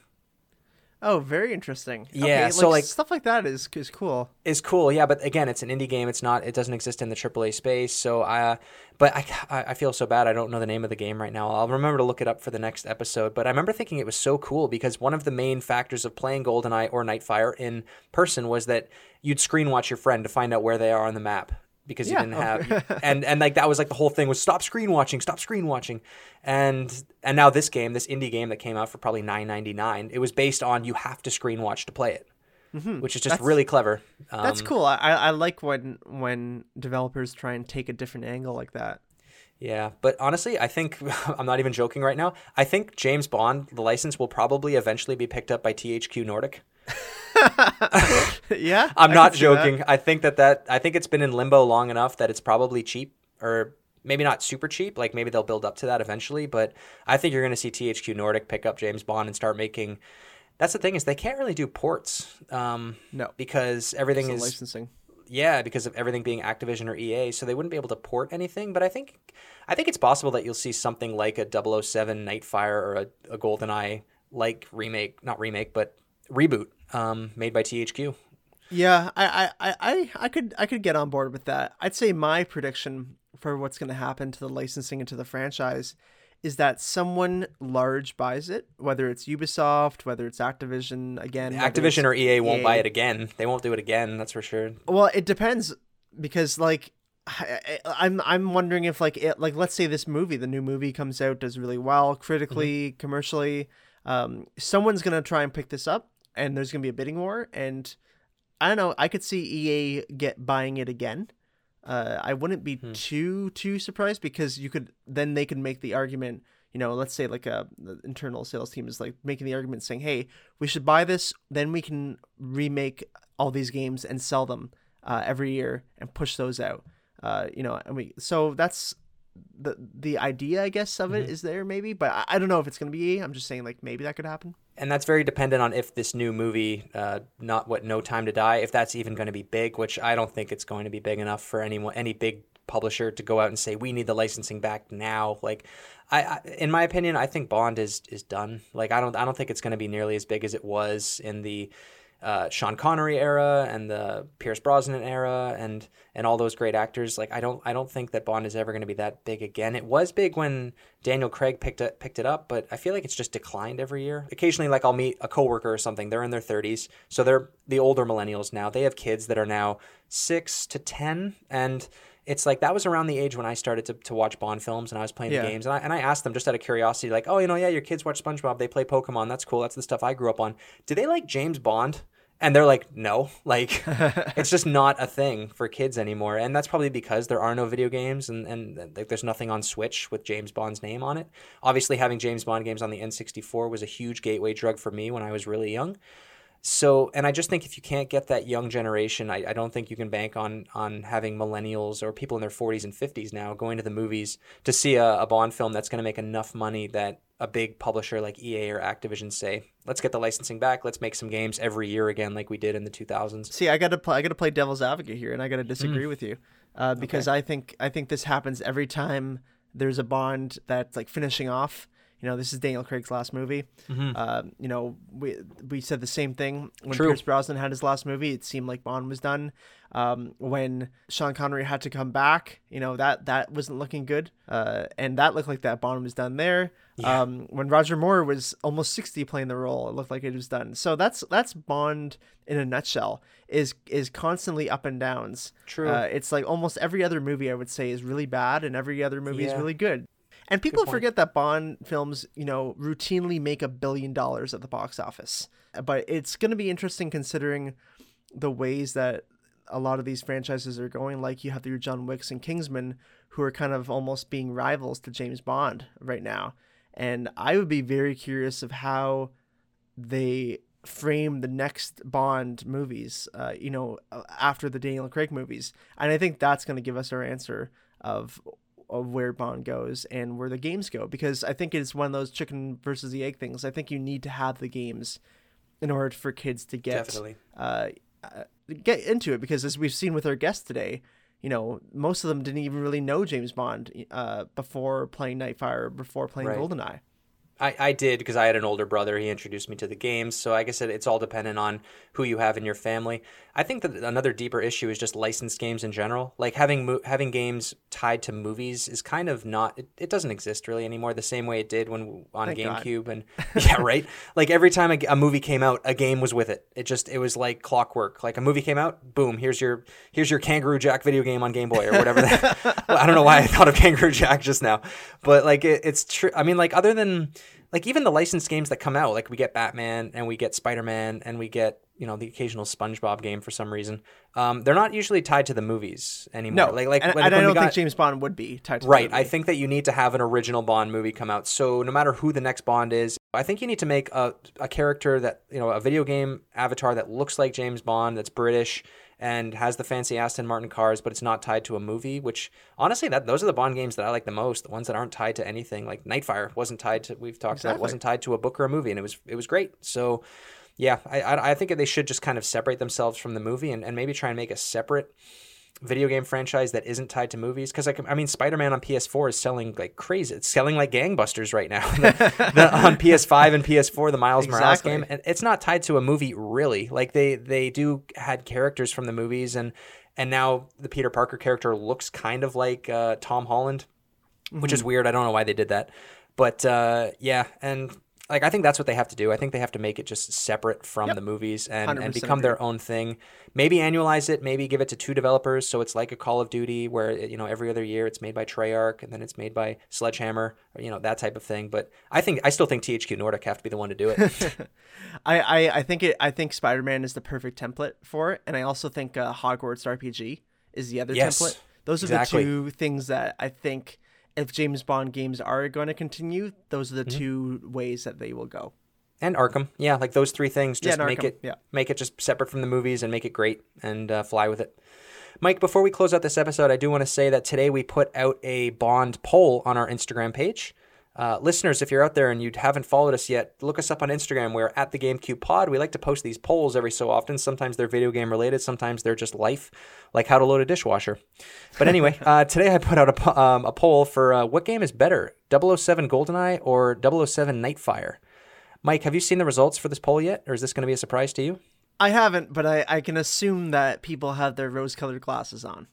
Oh, very interesting. Yeah, okay, so like, like stuff like that is is cool. Is cool, yeah. But again, it's an indie game. It's not. It doesn't exist in the AAA space. So I, but I, I feel so bad. I don't know the name of the game right now. I'll remember to look it up for the next episode. But I remember thinking it was so cool because one of the main factors of playing GoldenEye or Nightfire in person was that you'd screen watch your friend to find out where they are on the map because yeah. you didn't have and and like that was like the whole thing was stop screen watching stop screen watching and and now this game this indie game that came out for probably 9.99 it was based on you have to screen watch to play it mm-hmm. which is just that's, really clever um, that's cool I, I like when when developers try and take a different angle like that yeah, but honestly, I think I'm not even joking right now. I think James Bond, the license, will probably eventually be picked up by THQ Nordic. yeah, I'm I not joking. I think that that I think it's been in limbo long enough that it's probably cheap or maybe not super cheap. Like maybe they'll build up to that eventually. But I think you're going to see THQ Nordic pick up James Bond and start making. That's the thing is they can't really do ports. Um, no, because everything is licensing. Yeah, because of everything being Activision or EA, so they wouldn't be able to port anything. But I think, I think it's possible that you'll see something like a 007 Nightfire or a, a GoldenEye like remake, not remake, but reboot um, made by THQ. Yeah, I, I, I, I could I could get on board with that. I'd say my prediction for what's going to happen to the licensing and to the franchise is that someone large buys it, whether it's Ubisoft, whether it's Activision again. Activision or EA, EA won't buy it again. They won't do it again. That's for sure. Well, it depends because like I, I'm I'm wondering if like it like let's say this movie, the new movie comes out, does really well critically, mm-hmm. commercially. Um, someone's gonna try and pick this up and there's gonna be a bidding war, and I don't know. I could see EA get buying it again. Uh, I wouldn't be hmm. too too surprised because you could then they could make the argument. You know, let's say like a the internal sales team is like making the argument saying, "Hey, we should buy this. Then we can remake all these games and sell them uh, every year and push those out." Uh, you know, and we so that's the the idea I guess of it Mhm. is there maybe, but I, I don't know if it's gonna be. I'm just saying like maybe that could happen. and that's very dependent on if this new movie, uh, not what No Time to Die, if that's even going to be big, which I don't think it's going to be big enough for anyone, any big publisher to go out and say we need the licensing back now. Like, I, I in my opinion, I think Bond is is done. Like, I don't I don't think it's going to be nearly as big as it was in the uh, Sean Connery era and the Pierce Brosnan era and and all those great actors. Like I don't I don't think that Bond is ever going to be that big again. It was big when Daniel Craig picked it picked it up, but I feel like it's just declined every year. Occasionally, like I'll meet a coworker or something. They're in their thirties, so they're the older millennials now. They have kids that are now six to ten, and it's like that was around the age when I started to, to watch Bond films and I was playing Yeah. the games. And I, and I asked them just out of curiosity, like, oh, you know, yeah, your kids watch SpongeBob, they play Pokemon, that's cool, that's the stuff I grew up on. Do they like James Bond? And they're like, no, like it's just not a thing for kids anymore. And that's probably because there are no video games and, and uh, like, there's nothing on Switch with James Bond's name on it. Obviously, having James Bond games on the N64 was a huge gateway drug for me when I was really young. So, and I just think if you can't get that young generation, I, I don't think you can bank on on having millennials or people in their 40s and 50s now going to the movies to see a, a Bond film that's going to make enough money that a big publisher like EA or Activision say, let's get the licensing back, let's make some games every year again like we did in the 2000s. See, I gotta play. I gotta play devil's advocate here, and I Mm. gotta disagree with you, uh, because I think I think this happens every time there's a Bond that's like finishing off. You know, this is Daniel Craig's last movie. Uh, you know, we we said the same thing when Mm-hmm. True. Pierce Brosnan had his last movie. It seemed like Bond was done. Um, when Sean Connery had to come back, you know that that wasn't looking good, uh, and that looked like that Bond was done there. Um, when Roger Moore was almost sixty playing the role, it looked like it was done. So that's that's Bond in a nutshell. Is is constantly up and downs. True. Uh, it's like almost every other movie I would say is really bad, and every other movie is really good. And people forget that Bond films, you know, routinely make a billion dollars at the box office. But it's going to be interesting considering the ways that a lot of these franchises are going. Like you have your John Wicks and Kingsman, who are kind of almost being rivals to James Bond right now. And I would be very curious of how they frame the next Bond movies, uh, you know, after the Daniel Craig movies. And I think that's going to give us our answer of of where Bond goes and where the games go because I think it's one of those chicken versus the egg things. I think you need to have the games in order for kids to get Definitely. uh, get into it because as we've seen with our guests today, you know, most of them didn't even really know James Bond uh, before playing Nightfire, before playing Right. GoldenEye. I, I did because I had an older brother. He introduced me to the games. So like I guess it, it's all dependent on who you have in your family. I think that another deeper issue is just licensed games in general. Like having mo- having games tied to movies is kind of not. It, it doesn't exist really anymore the same way it did when on Thank God. GameCube and yeah, right. Like every time a, a movie came out, a game was with it. It just it was like clockwork. Like a movie came out, boom, here's your here's your Kangaroo Jack video game on Game Boy or whatever. That, well, I don't know why I thought of Kangaroo Jack just now, but like it, it's true. I mean, like other than like even the licensed games that come out, like we get Batman and we get Spider Man and we get you know the occasional SpongeBob game for some reason. Um, they're not usually tied to the movies anymore. No, like like and, when, and I don't think James Bond would be tied to the Right. I think that you need to have an original Bond movie come out. So no matter who the next Bond is, I think you need to make a, a character that, you know, a video game avatar that looks like James Bond, that's British and has the fancy Aston Martin cars, but it's not tied to a movie, which honestly that those are the Bond games that I like the most, the ones that aren't tied to anything. Like Nightfire wasn't tied to we've talked about wasn't tied to a book or a movie and it was it was great. So yeah, I, I I think they should just kind of separate themselves from the movie and, and maybe try and make a separate video game franchise that isn't tied to movies because like I mean Spider-Man on PS4 is selling like crazy. It's selling like gangbusters right now. The- the- on PS5 and PS4 the Miles Morales game and it's not tied to a movie really. Like they they do had characters from the movies and and now the Peter Parker character looks kind of like uh, Tom Holland, which is weird. I don't know why they did that. But uh, yeah, and like I think that's what they have to do. I think they have to make it just separate from Yep. the movies and, and 100% become their own thing. Maybe annualize it. Maybe give it to two developers, so it's like a Call of Duty, where you know every other year it's made by Treyarch and then it's made by Sledgehammer, or, you know that type of thing. But I think I still think THQ Nordic have to be the one to do it. I, I, I think it. I think Spider Man is the perfect template for it, and I also think uh, Hogwarts RPG is the other Yes, template. Those are exactly. the two things that I think if James Bond games are going to continue, those are the Mm-hmm. two ways that they will go. and Arkham, yeah, like those three things. Just and make Arkham, it yeah. make it just separate from the movies and make it great and uh, fly with it. Mike, before we close out this episode, I do want to say that today we put out a Bond poll on our Instagram page. Uh, listeners, if you're out there and you haven't followed us yet, look us up on Instagram. We're at the GameCube Pod. We like to post these polls every so often. Sometimes they're video game related, sometimes they're just life, like how to load a dishwasher. But anyway, uh, today I put out a, um, a poll for uh, what game is better, 007 GoldenEye or 007 Nightfire? Mike, have you seen the results for this poll yet, or is this going to be a surprise to you? I haven't, but I, I can assume that people have their rose colored glasses on.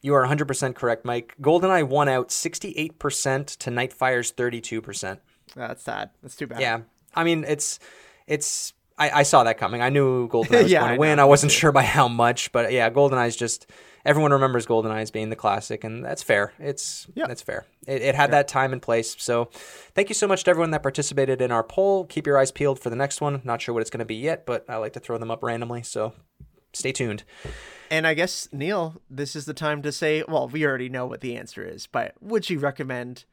You are 100% correct, Mike. GoldenEye won out 68% to Nightfire's 32%. That's sad. That's too bad. Yeah. I mean, it's it's I, I saw that coming. I knew GoldenEye was Yeah, going to win. I wasn't sure by how much, but yeah, GoldenEye's just everyone remembers GoldenEye as being the classic, and that's fair. It's Yeah. that's fair. It, it had that time and place. So, thank you so much to everyone that participated in our poll. Keep your eyes peeled for the next one. Not sure what it's going to be yet, but I like to throw them up randomly. So, stay tuned. And I guess, Neil, this is the time to say, well, we already know what the answer is, but would you recommend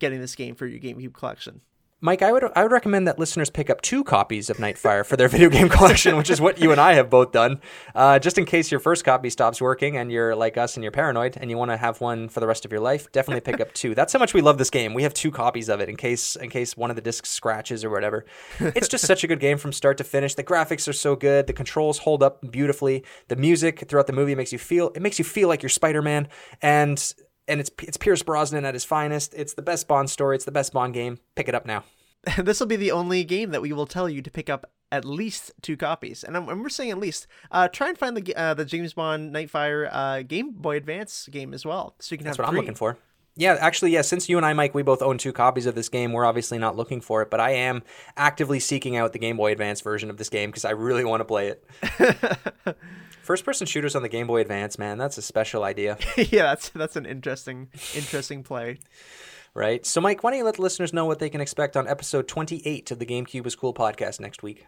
getting this game for your GameCube collection? Mike, I would I would recommend that listeners pick up two copies of Nightfire for their video game collection, which is what you and I have both done. Uh, just in case your first copy stops working and you're like us and you're paranoid and you want to have one for the rest of your life, definitely pick up two. That's how much we love this game. We have two copies of it in case in case one of the discs scratches or whatever. It's just such a good game from start to finish. The graphics are so good. The controls hold up beautifully. The music throughout the movie makes you feel it makes you feel like you're Spider-Man and and it's it's Pierce Brosnan at his finest. It's the best Bond story. It's the best Bond game. Pick it up now. this will be the only game that we will tell you to pick up at least two copies, and, and we're saying at least. Uh, try and find the uh, the James Bond Nightfire uh, Game Boy Advance game as well, so you can That's what I'm looking for. Yeah, actually, yeah. Since you and I, Mike, we both own two copies of this game. We're obviously not looking for it, but I am actively seeking out the Game Boy Advance version of this game because I really want to play it. First-person shooters on the Game Boy Advance, man, that's a special idea, yeah, that's that's an interesting interesting play. right? So, Mike, why don't you let the listeners know what they can expect on episode 28 of the GameCube is Cool podcast next week?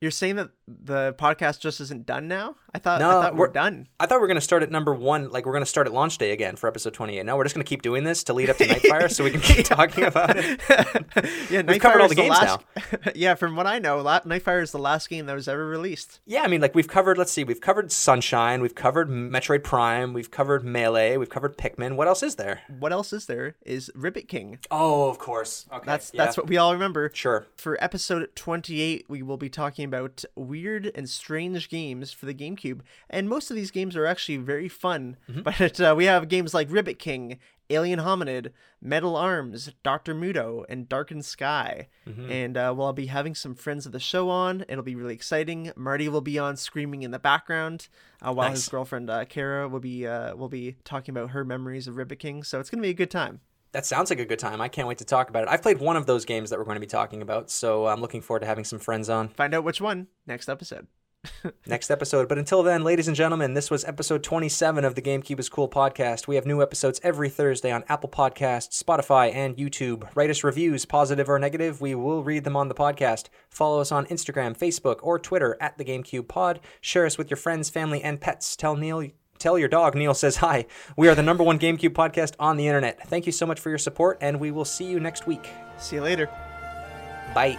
You're saying that the podcast just isn't done now? I thought No, I thought we we're we're- done. I thought we were going to start at number one, like we're going to start at launch day again for episode 28. No, we're just going to keep doing this to lead up to Nightfire so we can keep talking about it. yeah, We've covered all the games last... yeah, from what I know, La- Nightfire is the last game that was ever released. Yeah, I mean, like we've covered. Let's see, we've covered Sunshine, we've covered Metroid Prime, we've covered Melee, we've covered Pikmin. What else is there? What else is there? Is Ribbit King? Oh, of course. Okay, That's that's what we all remember. Sure. For episode 28, we will be talking about weird and strange games for the GameCube. And most of these games are actually very fun. Mm-hmm. But uh, we have games like Ribbit King, Alien Hominid, Metal Arms, Dr. Muto, and Darkened Skye. Mm-hmm. And uh, we'll be having some friends of the show on. It'll be really exciting. Marty will be on screaming in the background, uh, while his girlfriend uh, Kara will be uh, will be talking about her memories of Ribbit King. So it's gonna be a good time. That sounds like a good time. I can't wait to talk about it. I've played one of those games that we're going to be talking about, so I'm looking forward to having some friends on Find out which one next episode. next episode. But until then, ladies and gentlemen, this was episode 27 of the GameCube is Cool podcast. We have new episodes every Thursday on Apple Podcasts, Spotify, and YouTube. Write us reviews, positive or negative. We will read them on the podcast. Follow us on Instagram, Facebook, or Twitter at the GameCube Pod. Share us with your friends, family, and pets. Tell Neil. Tell your dog Neil says hi. We are the number one GameCube podcast on the internet. Thank you so much for your support, and we will see you next week. See you later. Bye.